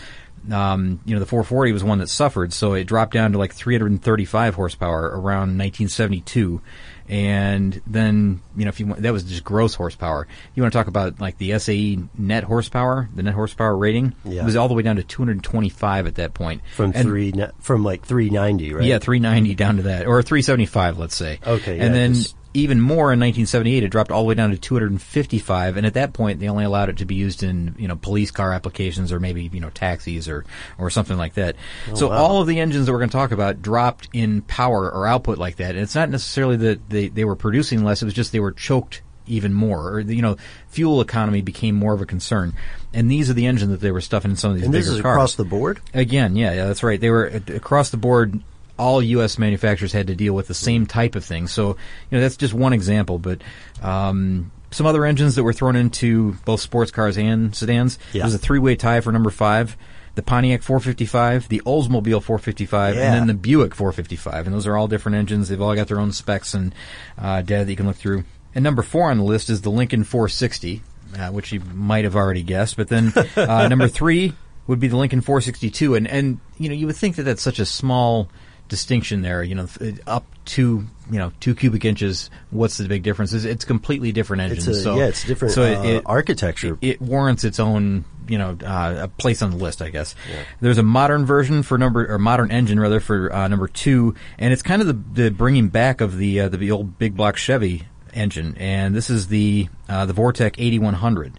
um, you know the 440 was one that suffered, so it dropped down to like 335 horsepower around 1972. And then, you know, if you want, that was just gross horsepower. You want to talk about like the SAE net horsepower, the net horsepower rating? Yeah. It was all the way down to 225 at that point. from And- three from like three ninety, right? yeah, 390 down to that, or 375, let's say. Okay, and yeah, then even more in 1978, it dropped all the way down to 255, and at that point, they only allowed it to be used in you know police car applications or maybe you know taxis or or something like that. so Oh, wow. all of the engines that we're going to talk about dropped in power or output like that, and it's not necessarily that they they were producing less; it was just they were choked even more, or you know, fuel economy became more of a concern. And these are the engines that they were stuffing in some of these and bigger this is cars. across the board. Again, yeah, yeah, that's right. They were uh, across the board. All U.S. manufacturers had to deal with the same type of thing. So, you know, that's just one example. But um, some other engines that were thrown into both sports cars and sedans. Yeah. There's a three-way tie for number five. The Pontiac 455, the Oldsmobile 455, Yeah. and then the Buick 455. And those are all different engines. They've all got their own specs and uh, data that you can look through. And number four on the list is the Lincoln 460, uh, which you might have already guessed. But then uh, number three would be the Lincoln 462, and and you know you would think that that's such a small distinction there. You know, up to you know two cubic inches. What's the big difference? It's, it's completely different engine. It's a, so yeah, it's different. So uh, it, architecture. It, it, warrants its own you know uh, a place on the list, I guess. Yeah. There's a modern version for number or modern engine rather for uh, number two, and it's kind of the, the bringing back of the uh, the old big block Chevy engine, and this is the uh, the Vortec 8100.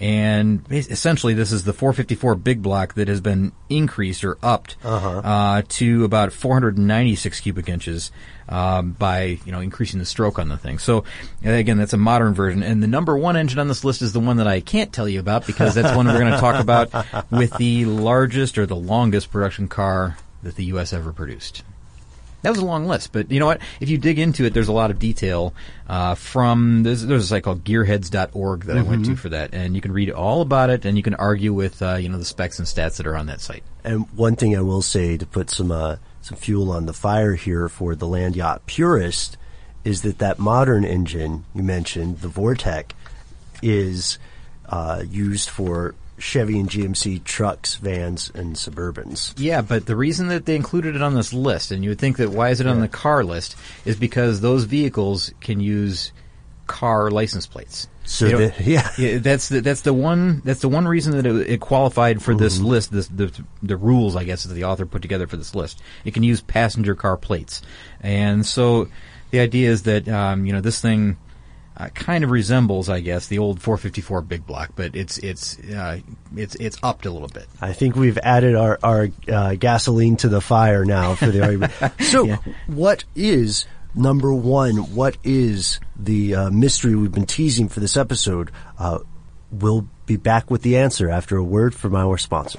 And essentially, this is the 454 big block that has been increased or upped uh-huh. uh, to about 496 cubic inches um, by you know increasing the stroke on the thing. So again, that's a modern version. And the number one engine on this list is the one that I can't tell you about because that's one we're going to talk about with the largest or the longest production car that the U.S. ever produced. That was a long list, but you know what? If you dig into it, there's a lot of detail uh, from there's, there's a site called gearheads.org that mm-hmm. I went to mm-hmm. for that, and you can read all about it, and you can argue with uh, you know the specs and stats that are on that site. And one thing I will say to put some uh, some fuel on the fire here for the land yacht purist is that that modern engine you mentioned, the Vortec, is uh, used for Chevy and GMC trucks, vans, and Suburbans. Yeah, but the reason that they included it on this list, and you would think that why is it yeah. on the car list, is because those vehicles can use car license plates. So the, yeah. yeah, that's the that's the one that's the one reason that it, it qualified for mm-hmm. this list. This the the rules, I guess, that the author put together for this list. It can use passenger car plates, and so the idea is that um, you know this thing uh, kind of resembles, I guess, the old 454 big block, but it's it's uh, it's it's upped a little bit. I think we've added our our uh, gasoline to the fire now for the argument. so, yeah. what is number one? What is the uh, mystery we've been teasing for this episode? Uh, we'll be back with the answer after a word from our sponsor.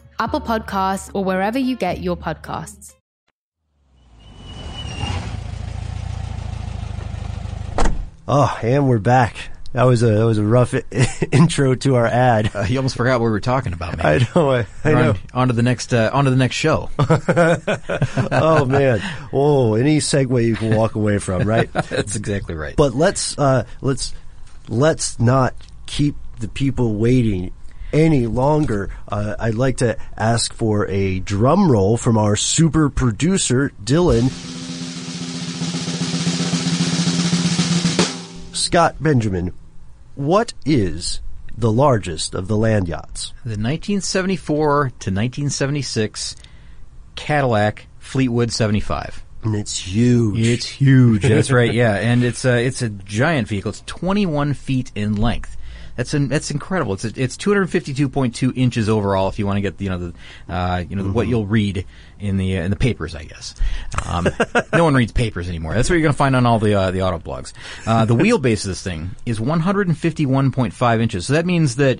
Apple Podcasts, or wherever you get your podcasts. Oh, and we're back. That was a that was a rough intro to our ad. Uh, you almost forgot what we were talking about. Maybe. I know. I, I know. On, on, to the next. Uh, on to the next show. oh man! Oh, any segue you can walk away from, right? That's exactly right. But let's uh, let's let's not keep the people waiting any longer. Uh, I'd like to ask for a drum roll from our super producer, Dylan. Scott Benjamin, what is the largest of the land yachts? The 1974 to 1976 Cadillac Fleetwood 75. And it's huge. It's huge. That's right. Yeah, and it's a it's a giant vehicle. It's 21 feet in length. That's an, that's incredible. It's it's 252.2 inches overall. If you want to get you know the uh, you know mm-hmm. what you'll read in the uh, in the papers, I guess. Um, no one reads papers anymore. That's what you're going to find on all the uh, the auto blogs. Uh, the wheelbase of this thing is 151.5 inches. So that means that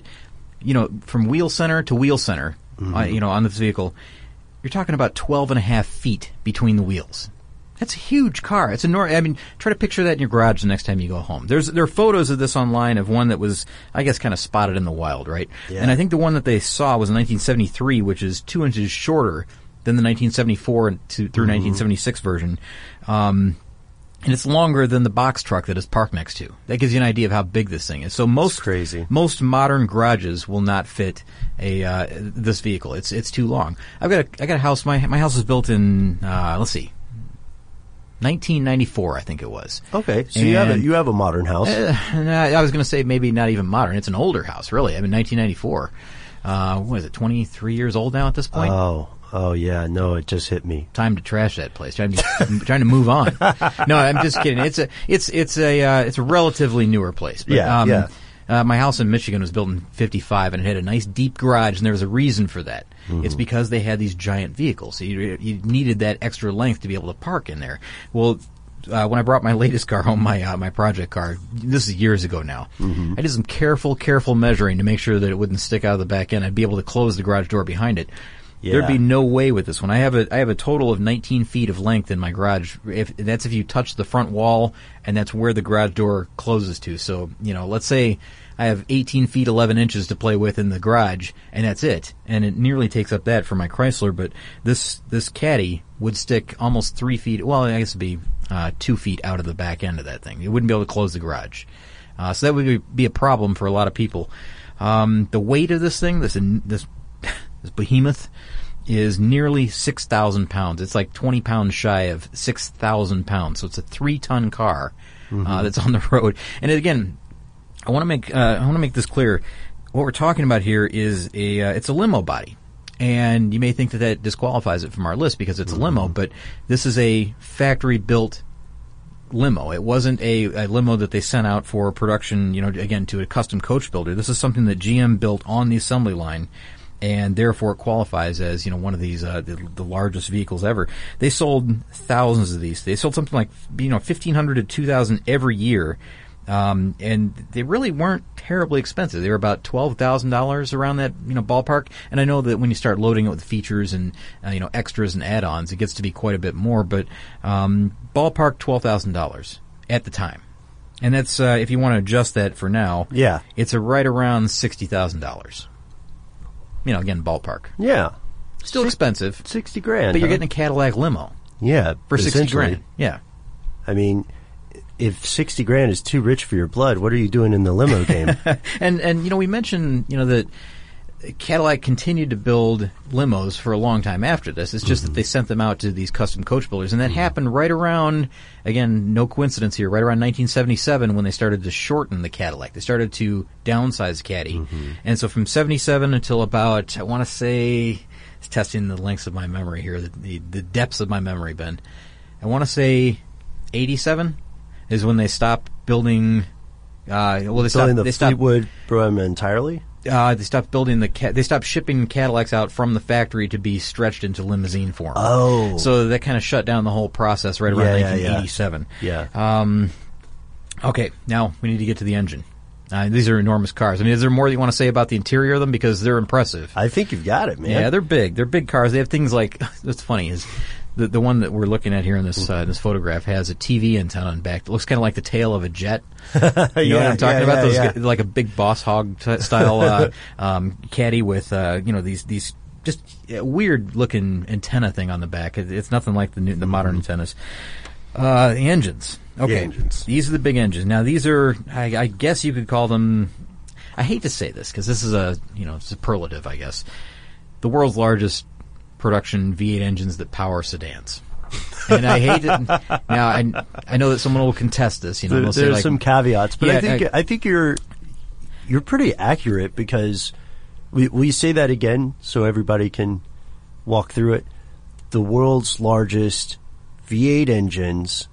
you know from wheel center to wheel center, uh, mm-hmm. you know on this vehicle, you're talking about 12 and a half feet between the wheels. That's a huge car. It's enormous. I mean, try to picture that in your garage the next time you go home. There's there are photos of this online of one that was, I guess, kind of spotted in the wild, right? Yeah. And I think the one that they saw was in 1973, which is two inches shorter than the 1974 to, through mm-hmm. 1976 version. Um, and it's longer than the box truck that is parked next to. That gives you an idea of how big this thing is. So most crazy. most modern garages will not fit a uh, this vehicle. It's it's too long. I've got a I got a house. My my house is built in uh, let's see 1994, I think it was. Okay, so and, you have a, you have a modern house. Uh, I was going to say maybe not even modern. It's an older house, really. I mean, 1994. Uh, what is it? 23 years old now at this point. Oh, oh yeah. No, it just hit me. Time to trash that place. Trying to, trying to move on. No, I'm just kidding. It's a it's it's a uh, it's a relatively newer place. But, yeah, um, yeah. Uh, my house in Michigan was built in 55 and it had a nice deep garage and there was a reason for that. Mm-hmm. It's because they had these giant vehicles. So you, you, needed that extra length to be able to park in there. Well, uh, when I brought my latest car home, my uh, my project car, this is years ago now. Mm-hmm. I did some careful, careful measuring to make sure that it wouldn't stick out of the back end. I'd be able to close the garage door behind it. Yeah. There'd be no way with this one. I have a I have a total of 19 feet of length in my garage. If that's if you touch the front wall, and that's where the garage door closes to. So you know, let's say I have 18 feet 11 inches to play with in the garage, and that's it. And it nearly takes up that for my Chrysler. But this this caddy would stick almost three feet. Well, I guess it'd be uh, two feet out of the back end of that thing. It wouldn't be able to close the garage. Uh, so that would be a problem for a lot of people. Um, the weight of this thing, this this this behemoth, is nearly six thousand pounds. It's like twenty pounds shy of six thousand pounds. So it's a three ton car uh, mm-hmm. that's on the road. And again, I want to make uh, I want to make this clear. What we're talking about here is a uh, it's a limo body, and you may think that that disqualifies it from our list because it's a limo, mm-hmm. but this is a factory built limo. It wasn't a, a, limo that they sent out for production. You know, again to a custom coach builder. This is something that GM built on the assembly line. And therefore, it qualifies as you know one of these uh, the, the largest vehicles ever. They sold thousands of these. They sold something like you know fifteen hundred to two thousand every year um, and they really weren't terribly expensive. They were about twelve thousand dollars around that you know ballpark. And I know that when you start loading it with features and uh, you know extras and add-ons, it gets to be quite a bit more. But um, ballpark twelve thousand dollars at the time, and that's uh, if you want to adjust that for now. Yeah, it's a right around sixty thousand dollars. You know, again, ballpark. Yeah, still Six, expensive, sixty grand. But huh? you're getting a Cadillac limo. Yeah, for sixty grand. Yeah, I mean if sixty grand is too rich for your blood, what are you doing in the limo game? and and you know we mentioned you know that Cadillac continued to build limos for a long time after this. It's just mm-hmm. that they sent them out to these custom coach builders, and that mm-hmm. happened right around again, no coincidence here, right around 1977 when they started to shorten the Cadillac. They started to downsize Caddy, mm-hmm. and so from 77 until about I want to say it's testing the lengths of my memory here, the, the, the depths of my memory, Ben. I want to say 87 is when they stopped building. Uh, well, they stopped. the they stopped, Fleetwood program entirely. Uh, they stopped building the ca- they stopped shipping Cadillacs out from the factory to be stretched into limousine form. Oh, so that kind of shut down the whole process right around yeah, 1987. Yeah. yeah. Um, okay, now we need to get to the engine. Uh, these are enormous cars. I mean, is there more that you want to say about the interior of them because they're impressive? I think you've got it, man. Yeah, they're big. They're big cars. They have things like what's funny is the the one that we're looking at here in this uh, this photograph has a TV antenna on back. It looks kind of like the tail of a jet. You know what I'm talking yeah, about? yeah, Those like a big Boss Hogg t- style uh, um, caddy with uh, you know these these just uh, weird looking antenna thing on the back. It, it's nothing like the new, the modern antennas. Uh, the engines. Okay, engines. these are the big engines. Now these are, I, I guess you could call them. I hate to say this because this is a you know superlative, I guess. The world's largest production V8 engines that power sedans. and I hate it. Now I I know that someone will contest this. You know, There- there's like, some caveats, but Yeah, I think I- I, think you're you're pretty accurate because we we say that again so everybody can walk through it. The world's largest V8 engines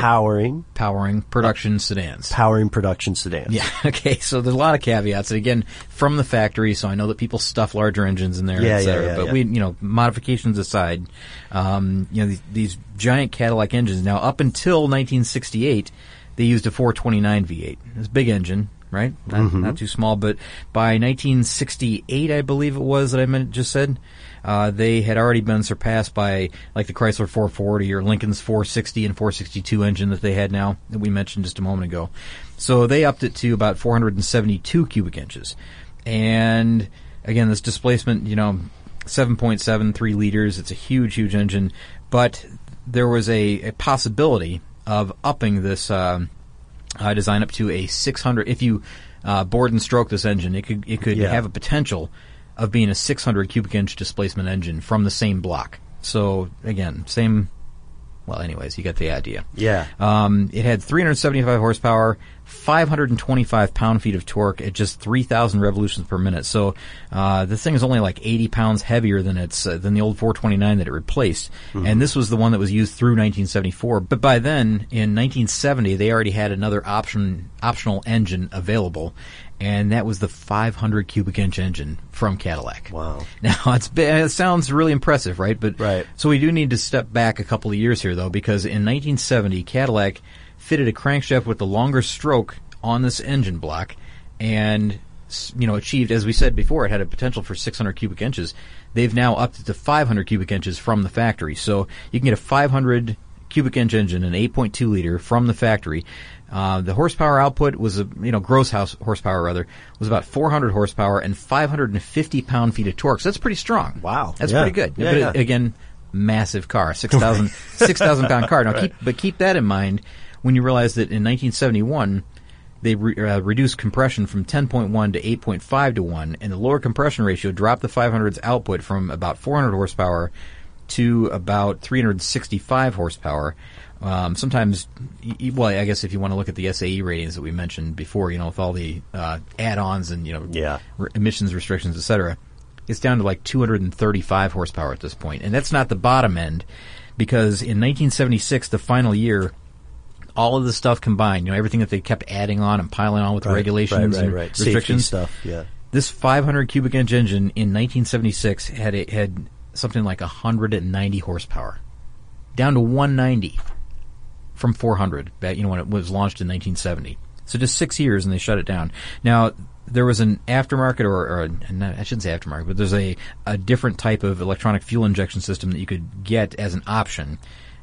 powering powering production sedans. powering production sedans. Yeah. Okay. So there's a lot of caveats, and again, from the factory. So I know that people stuff larger engines in there, Yeah, et yeah, yeah, but yeah. we, you know, modifications aside, um, you know, these, these giant Cadillac engines. Now, up until 1968, they used a 429 V8. It's a big engine, right? Not, Mhm. not too small, but by 1968, I believe it was that I meant, just said. Uh, they had already been surpassed by like the Chrysler 440 or Lincoln's 460 and 462 engine that they had now that we mentioned just a moment ago. So they upped it to about 472 cubic inches. And again, this displacement, you know, 7.73 liters. It's a huge, huge engine. But there was a, a possibility of upping this um, uh, design up to a 600. If you uh, bored and stroke this engine, it could it could Yeah. have a potential of being a 600 cubic inch displacement engine from the same block. So again, same. Well, anyways, you get the idea. Yeah. Um, it had 375 horsepower, 525 pound feet of torque at just 3,000 revolutions per minute. So uh, this thing is only like 80 pounds heavier than its uh, than the old 429 that it replaced. And this was the one that was used through 1974. But by then, in 1970, they already had another option optional engine available. And that was the 500 cubic inch engine from Cadillac. Wow. Now it's it sounds really impressive, right? But Right. so we do need to step back a couple of years here, though, because in 1970, Cadillac fitted a crankshaft with the longer stroke on this engine block, and you know achieved, as we said before, it had a potential for 600 cubic inches. They've now upped it to 500 cubic inches from the factory, so you can get a 500 cubic inch engine, an 8.2 liter from the factory. Uh, the horsepower output was a you know gross house horsepower rather was about 400 horsepower and 550 pound feet of torque. So that's pretty strong. Wow. that's Yeah. pretty good. Yeah, but yeah. again, massive car, 6,000 6,000 pound car. Now Right. keep but keep that in mind when you realize that in 1971 they re- uh, reduced compression from 10.1 to 8.5 to 1, and the lower compression ratio dropped the 500's output from about 400 horsepower to about 365 horsepower. Um, sometimes, well, I guess if you want to look at the SAE ratings that we mentioned before, you know, with all the uh, add-ons and you know, Yeah. re- emissions restrictions, etc., it's down to like 235 horsepower at this point, and that's not the bottom end, because in 1976, the final year, all of the stuff combined, you know, everything that they kept adding on and piling on with the Right, regulations right, right, and right. Safety restrictions stuff, yeah. This 500 cubic inch engine in 1976 had a, had something like 190 horsepower, down to 190 from 400 back, you know, when it was launched in 1970. So just six years and they shut it down. Now, there was an aftermarket or, or a, I shouldn't say aftermarket, but there's a, a different type of electronic fuel injection system that you could get as an option.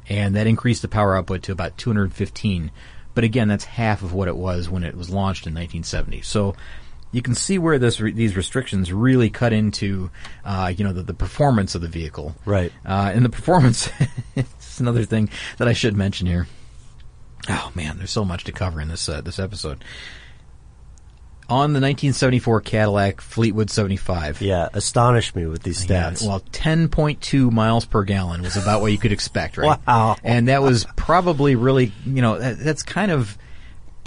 And that increased the power output to about 215. But again, that's half of what it was when it was launched in 1970. So you can see where this re- these restrictions really cut into, uh, you know, the, the performance of the vehicle. Right. Uh, and the performance is another thing that I should mention here. Oh man, there's so much to cover in this uh, this episode. On the 1974 Cadillac Fleetwood 75. Yeah, astonish me with these Yeah, stats. well, 10.2 miles per gallon was about what you could expect, right? Wow. And that was probably really, you know, that, that's kind of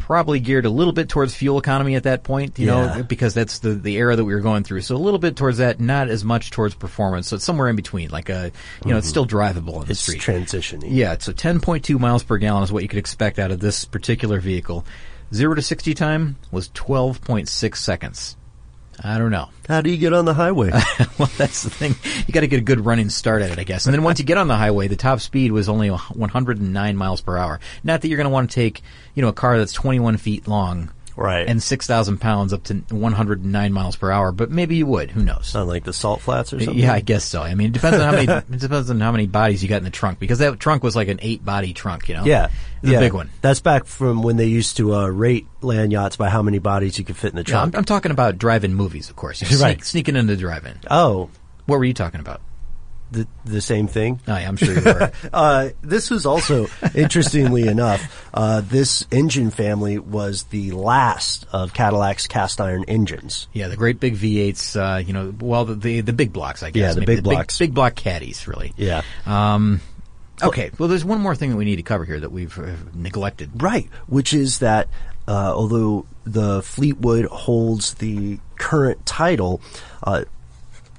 probably geared a little bit towards fuel economy at that point, you Yeah. know, because that's the, the era that we were going through. So a little bit towards that, not as much towards performance. So it's somewhere in between, like a, you know, it's Mhm. still drivable on the It's street. transitioning. Yeah, so 10.2 miles per gallon is what you could expect out of this particular vehicle. Zero to 60 time was 12.6 seconds. I don't know. How do you get on the highway? well, that's the thing. You got to get a good running start at it, I guess. And then once you get on the highway, the top speed was only 109 miles per hour. Not that you're going to want to take, you know, a car that's 21 feet long Right. And 6,000 pounds up to 109 miles per hour, but maybe you would. Who knows? Not like the salt flats or something? Yeah, I guess so. I mean, it depends on how many, it depends on how many bodies you got in the trunk because that trunk was like an eight body trunk, you know? Yeah. It's yeah. a big one. That's back from when they used to uh, rate land yachts by how many bodies you could fit in the No, I'm, trunk. I'm talking about drive-in movies, of course. You sneak, Right. Sneaking into drive-in. oh, What were you talking about? The, the same thing? Yeah, I'm sure you were. Uh, this was also, interestingly enough, uh, this engine family was the last of Cadillac's cast iron engines. Yeah, the great big V8s. Uh, you know, well, the, the the big blocks, I guess. Yeah, the Maybe big blocks. big, block caddies, really. Yeah. Um, okay. Well, there's one more thing that we need to cover here that we've uh, neglected. Right, which is that uh, although the Fleetwood holds the current title, uh,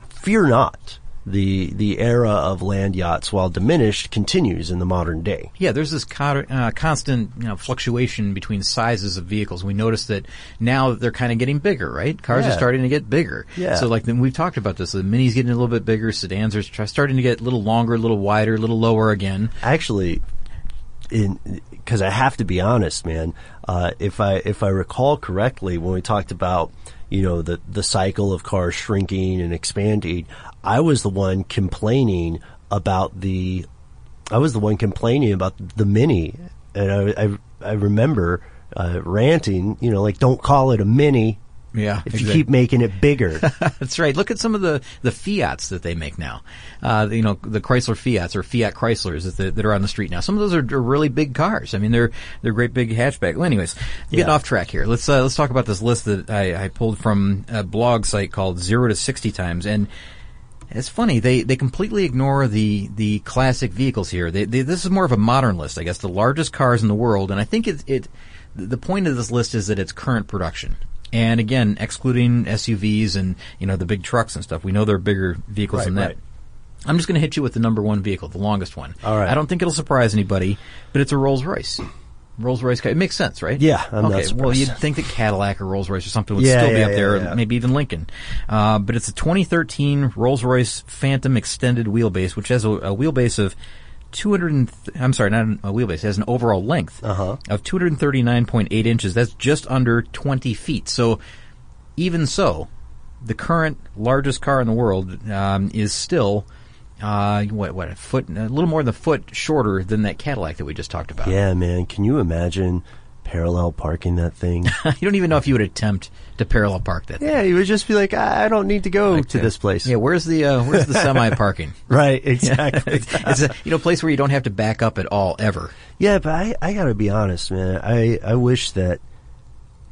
fear not. The the era of land yachts, while diminished, continues in the modern day. Yeah, there's this uh, constant you know, fluctuation between sizes of vehicles. We notice that now they're kind of getting bigger, right? Cars Yeah. are starting to get bigger. Yeah. So like then we've talked about this. The Mini's getting a little bit bigger. Sedans are tr- starting to get a little longer, a little wider, a little lower again. Actually, in because I have to be honest, man. Uh, if I if I recall correctly, when we talked about you know the the cycle of cars shrinking and expanding, I was the one complaining about the I was the one complaining about the mini, and I I, I remember uh, ranting, you know, like don't call it a mini. Yeah, if you keep making it bigger. That's right. Look at some of the, the Fiats that they make now. Uh, you know, the Chrysler Fiats or Fiat Chryslers that, that are on the street now. Some of those are, are really big cars. I mean, they're they're great big hatchback. Well, anyways, getting Yeah. off track here. Let's uh, let's talk about this list that I, I pulled from a blog site called Zero to Sixty Times and. It's funny they, they completely ignore the, the classic vehicles here. They, they, this is more of a modern list, I guess. The largest cars in the world, and I think it it the point of this list is that it's current production. And again, excluding SUVs and you know the big trucks and stuff, we know there are bigger vehicles Right, than that. right. I'm just going to hit you with the number one vehicle, the longest one. All right. I don't think it'll surprise anybody, but it's a Rolls Royce. Rolls Royce. It makes sense, right? Yeah, I'm okay. well, you'd think that Cadillac or Rolls Royce or something would Yeah, still be yeah, up there, yeah, maybe even Lincoln. Uh, but it's a 2013 Rolls Royce Phantom extended wheelbase, which has a, a wheelbase of 200. And th- I'm sorry, not a wheelbase. It has an overall length Uh-huh. of 239.8 inches. That's just under 20 feet. So even so, the current largest car in the world um, is still uh, what what a foot, a little more than a foot shorter than that Cadillac that we just talked about. yeah, man. Can you imagine parallel parking that thing? you don't even know if you would attempt to parallel park that. thing. yeah, you would just be like, I I don't need to go Like, to uh, this place. Yeah, where's the uh, where's the semi parking? Right, exactly. it's a you know place where you don't have to back up at all ever. Yeah, but I, I gotta be honest, man. I, I wish that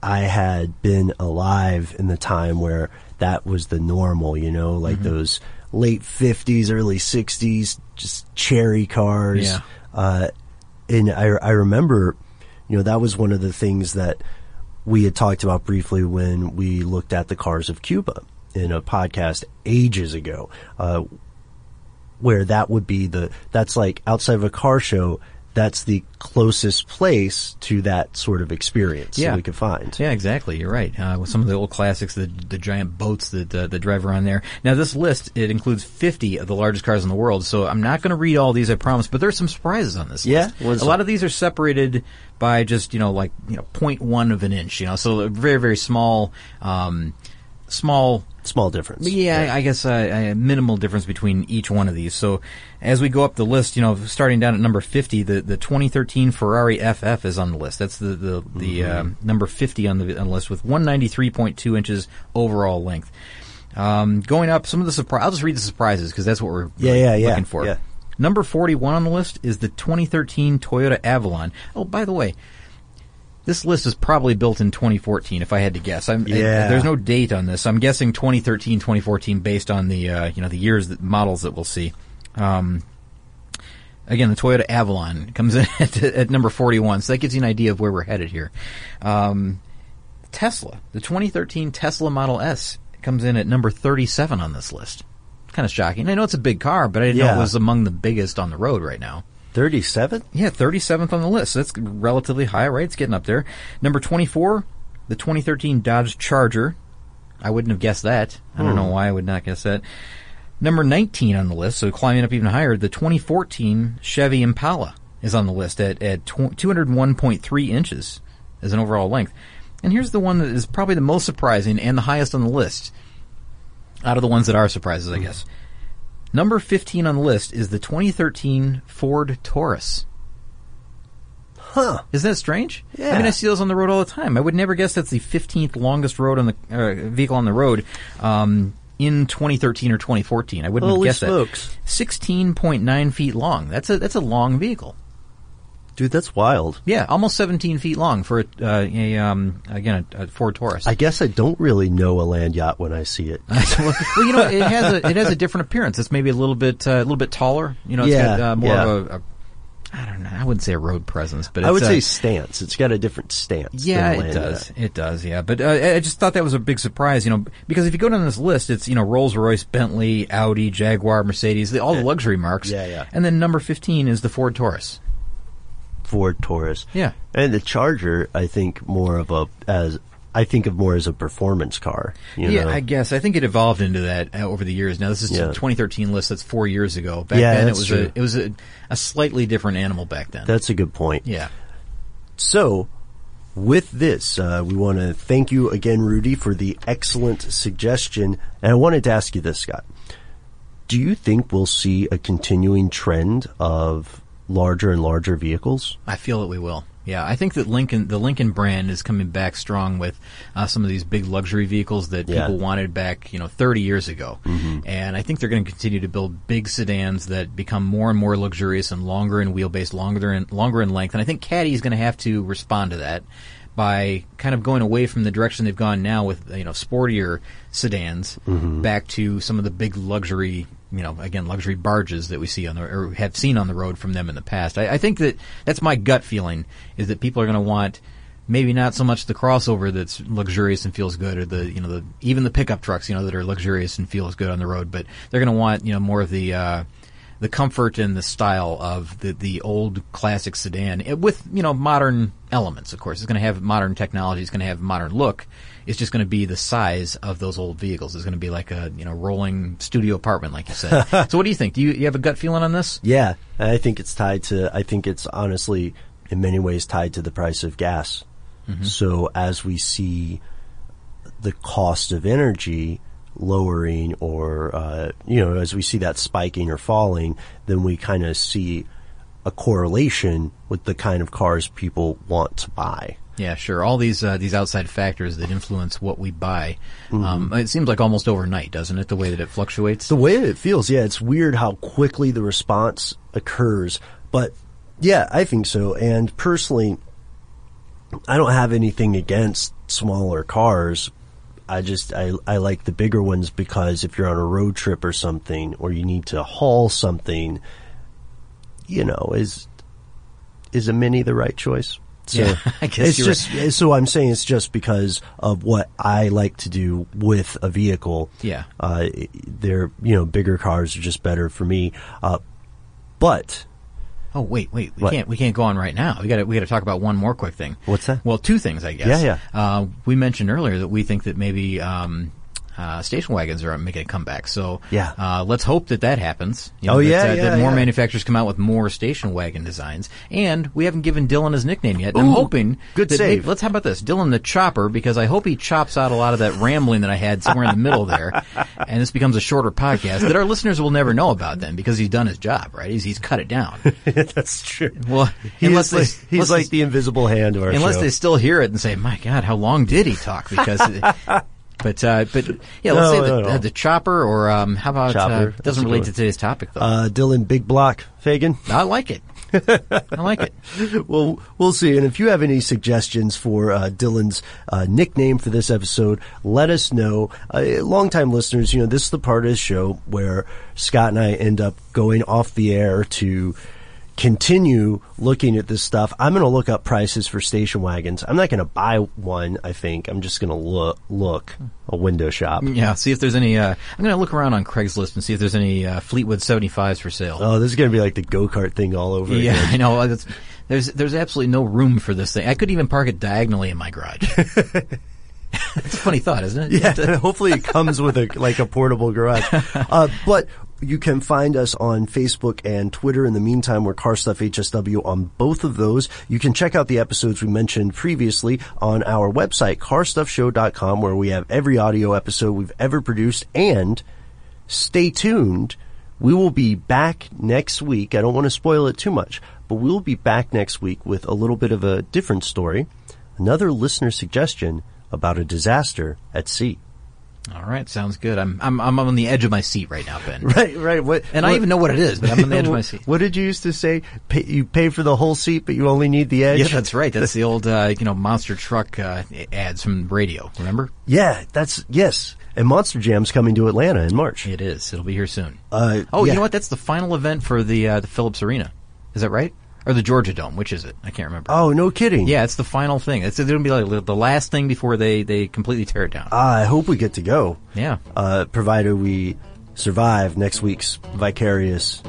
I had been alive in the time where that was the normal, you know, like Mm-hmm. those late 50s, early 60s, just cherry cars. Yeah. Uh, and I, I remember, you know, that was one of the things that we had talked about briefly when we looked at the cars of Cuba in a podcast ages ago. Uh, where that would be the that's like outside of a car show that's the closest place to that sort of experience Yeah. that we could find Yeah, exactly. You're right. Uh, with some of the old classics, the the giant boats that uh, that drive around there. Now, this list it includes 50 of the largest cars in the world. So I'm not going to read all these, I promise. But there's some surprises on this Yeah? list. A lot of these are separated by just you know like you know 0.1 of an inch. You know, so very very small. Um, Small small difference yeah, I guess uh, a minimal difference between each one of these. So as we go up the list, you know, starting down at number 50, the, the 2013 Ferrari FF is on the list. That's the the, the Mm-hmm. um, number 50 on the, on the list with 193.2 inches overall length. Um, going up, some of the surprise. I'll just read the surprises because that's what we're Yeah, really yeah, yeah, looking for. yeah. Number 41 on the list is the 2013 Toyota Avalon. Oh, by the way, this list is probably built in 2014, if I had to guess. I'm, I- Yeah. there's no date on this. I'm guessing 2013, 2014, based on the uh, you know the years that models that we'll see. Um, again, the Toyota Avalon comes in at, at number 41, so that gives you an idea of where we're headed here. Um, Tesla, the 2013 Tesla Model S, comes in at number 37 on this list. Kind of shocking. I know it's a big car, but I didn't know it was among the biggest on the road right now. 37 Yeah, 37th on the list. So that's relatively high, right? It's getting up there. Number 24, the 2013 Dodge Charger. I wouldn't have guessed that. I don't know hmm. why I would not guess that. Number 19 on the list, so climbing up even higher, the 2014 Chevy Impala is on the list at, at 201.3 inches as an overall length. And here's the one that is probably the most surprising and the highest on the list. Out of the ones that are surprises, I guess. Number 15 on the list is the 2013 Ford Taurus. Huh. Isn't that strange? Yeah. I mean, I see those on the road all the time. I would never guess that's the 15th longest road on the uh, vehicle on the road um, in 2013 or 2014. I wouldn't Holy have guessed smokes. that. 16.9 feet long. That's a that's a long vehicle. Dude, that's wild. Yeah, almost 17 feet long for a, uh, a um, again a, a Ford Taurus. I guess I don't really know a land yacht when I see it. well, you know, it has a it has a different appearance. It's maybe a little bit uh, a little bit taller. You know, it's Yeah, got uh, more yeah. of a, a I don't know. I wouldn't say a road presence, but I it's, would say stance. It's got a different stance. Yeah, than it does. yacht. It does. Yeah, but uh, I just thought that was a big surprise. You know, because if you go down this list, it's you know Rolls Royce, Bentley, Audi, Jaguar, Mercedes, the, all the luxury marques. Yeah, yeah. And then number fifteen is the Ford Taurus. Ford Taurus. Yeah. And the Charger, I think more of a as I think of more as a performance car. You yeah, know? I guess I think it evolved into that uh, over the years. Now this is Yeah. the 2013 list. That's four years ago. Back Yeah, then, it was true. a it was a, a slightly different animal back then. That's a good point. yeah. So, with this, uh, we want to thank you again, Rudy, for the excellent suggestion. And I wanted to ask you this, Scott. Do you think we'll see a continuing trend of larger and larger vehicles? I feel that we will. Yeah, I think that Lincoln, the Lincoln brand, is coming back strong with uh, some of these big luxury vehicles that Yeah. people wanted back, you know, 30 years ago. And I think they're going to continue to build big sedans that become more and more luxurious and longer in wheelbase, longer in longer in length. And I think Caddy is going to have to respond to that by kind of going away from the direction they've gone now with you know sportier sedans back to some of the big luxury you know again luxury barges that we see on the or have seen on the road from them in the past I, I think that that's my gut feeling is that people are going to want maybe not so much the crossover that's luxurious and feels good or the you know the even the pickup trucks you know that are luxurious and feels good on the road but they're going to want you know more of the uh the comfort and the style of the the old classic sedan eh, with you know modern elements. Of course, it's going to have modern technology. It's going to have modern look. It's just going to be the size of those old vehicles. It's going to be like a you know rolling studio apartment, like you said. so, what do you think? Do you, you have a gut feeling on this? Yeah, I think it's tied to. I think it's honestly, in many ways, tied to the price of gas. So as we see the cost of energy lowering, or uh, you know, as we see that spiking or falling, then we kind of see a correlation with the kind of cars people want to buy. Yeah, sure. All these uh, these outside factors that influence what we buy. Um, it seems like almost overnight, doesn't it? The way that it fluctuates. The way it feels, yeah, it's weird how quickly the response occurs. But yeah, I think so. And personally, I don't have anything against smaller cars. I just I I like the bigger ones because if you're on a road trip or something, or you need to haul something, you know, is is a mini the right choice? So Yeah, I guess it's just so I'm saying it's just because of what I like to do with a vehicle. Yeah. Uh, they're, you know, bigger cars are just better for me. Uh, but Oh wait, wait, we What? can't we can't go on right now. We got to we got to talk about one more quick thing. What's that? Well, two things, I guess. Yeah, yeah. Uh, we mentioned earlier that we think that maybe um, uh, station wagons are making a comeback. So Yeah. uh, let's hope that that happens. You Oh, that, yeah, uh, yeah, that more yeah. manufacturers come out with more station wagon designs. And we haven't given Dylan his nickname yet. And I'm hoping good that save. let's how about this, Dylan the Chopper, because I hope he chops out a lot of that rambling that I had somewhere in the middle there, and this becomes a shorter podcast that our listeners will never know about then because he's done his job, right? He's he's cut it down. that's true. Well, He unless like, they, he's like they- the invisible hand of our unless show. they still hear it and say, "My God, how long did he talk?" Because, but uh, but yeah, let's No, say the, no, no. uh, the chopper, or um, how about Chopper, uh, doesn't relate to today's topic though. uh, Dylan Big Block Fagan. I like it. I like it. well, we'll see. And if you have any suggestions for uh, Dylan's uh, nickname for this episode, let us know. Uh, longtime listeners, you know, this is the part of the show where Scott and I end up going off the air to continue looking at this stuff. I'm going to look up prices for station wagons. I'm not going to buy one, I think. I'm just going to look, look, a window shop. Yeah, see if there's any. Uh, I'm going to look around on Craigslist and see if there's any uh, Fleetwood 75s for sale. Oh, this is going to be like the go-kart thing all over yeah, again. I know. there's there's absolutely no room for this thing. I could even park it diagonally in my garage. It's a funny thought, isn't it? Yeah, hopefully it comes with a like a portable garage. Uh, but you can find us on Facebook and Twitter. In the meantime, we're Car Stuff HSW on both of those. You can check out the episodes we mentioned previously on our website, carstuffshow.com, where we have every audio episode we've ever produced. And stay tuned. We will be back next week. I don't want to spoil it too much, but we'll be back next week with a little bit of a different story. Another listener suggestion about a disaster at sea. All right, sounds good. I'm I'm I'm on the edge of my seat right now, Ben. Right, right. What, and what, I even know what it is, but I'm on the edge of my seat. What did you used to say? Pay, you pay for the whole seat, but you only need the edge. Yeah, that's right. That's the old uh, you know monster truck uh, ads from radio. Remember? Yeah, that's yes. And Monster Jam's coming to Atlanta in March. It is. It'll be here soon. Uh, oh, yeah. you know what? That's the final event for the uh, the Phillips Arena. Is that right? Or the Georgia Dome? Which is it? I can't remember. Oh, no kidding. Yeah, it's the final thing. It's going to be like the last thing before they they completely tear it down. Ah, I hope we get to go. Yeah. Uh, provided we survive next week's vicarious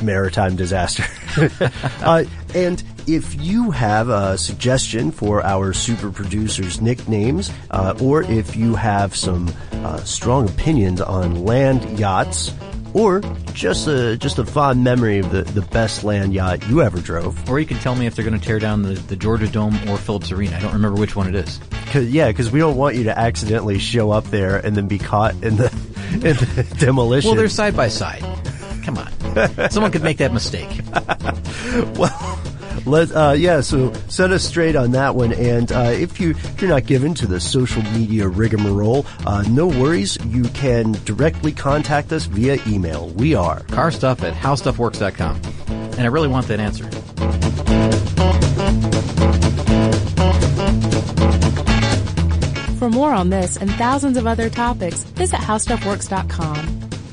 maritime disaster. uh, and if you have a suggestion for our super producers' nicknames, uh, or if you have some uh, strong opinions on land yachts, or just a just a fond memory of the, the best land yacht you ever drove. Or you can tell me if they're going to tear down the, the Georgia Dome or Phillips Arena. I don't remember which one it is. Cause, yeah, because we don't want you to accidentally show up there and then be caught in the, in the demolition. Well, they're side by side. Come on, someone could make that mistake. well. Let uh, yeah, so set us straight on that one. And uh, if you if you're not given to the social media rigmarole, uh, no worries. You can directly contact us via email. We are carstuff at howstuffworks.com, and I really want that answer. For more on this and thousands of other topics, visit howstuffworks.com.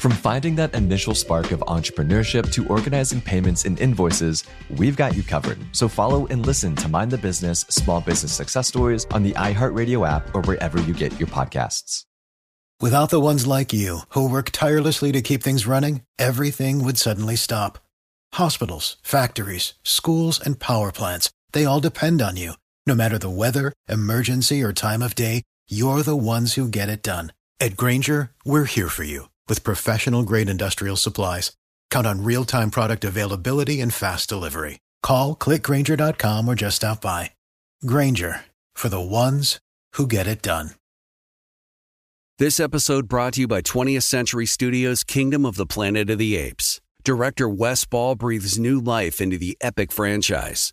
From finding that initial spark of entrepreneurship to organizing payments and invoices, we've got you covered. So follow and listen to Mind the Business Small Business Success Stories on the iHeartRadio app or wherever you get your podcasts. Without the ones like you who work tirelessly to keep things running, everything would suddenly stop. Hospitals, factories, schools, and power plants, they all depend on you. No matter the weather, emergency, or time of day, you're the ones who get it done. At Grainger, we're here for you with professional grade industrial supplies. Count on real time product availability and fast delivery. Call clickgrainger.com or just stop by. Grainger for the ones who get it done. This episode brought to you by 20th Century Studios' Kingdom of the Planet of the Apes. Director Wes Ball breathes new life into the epic franchise.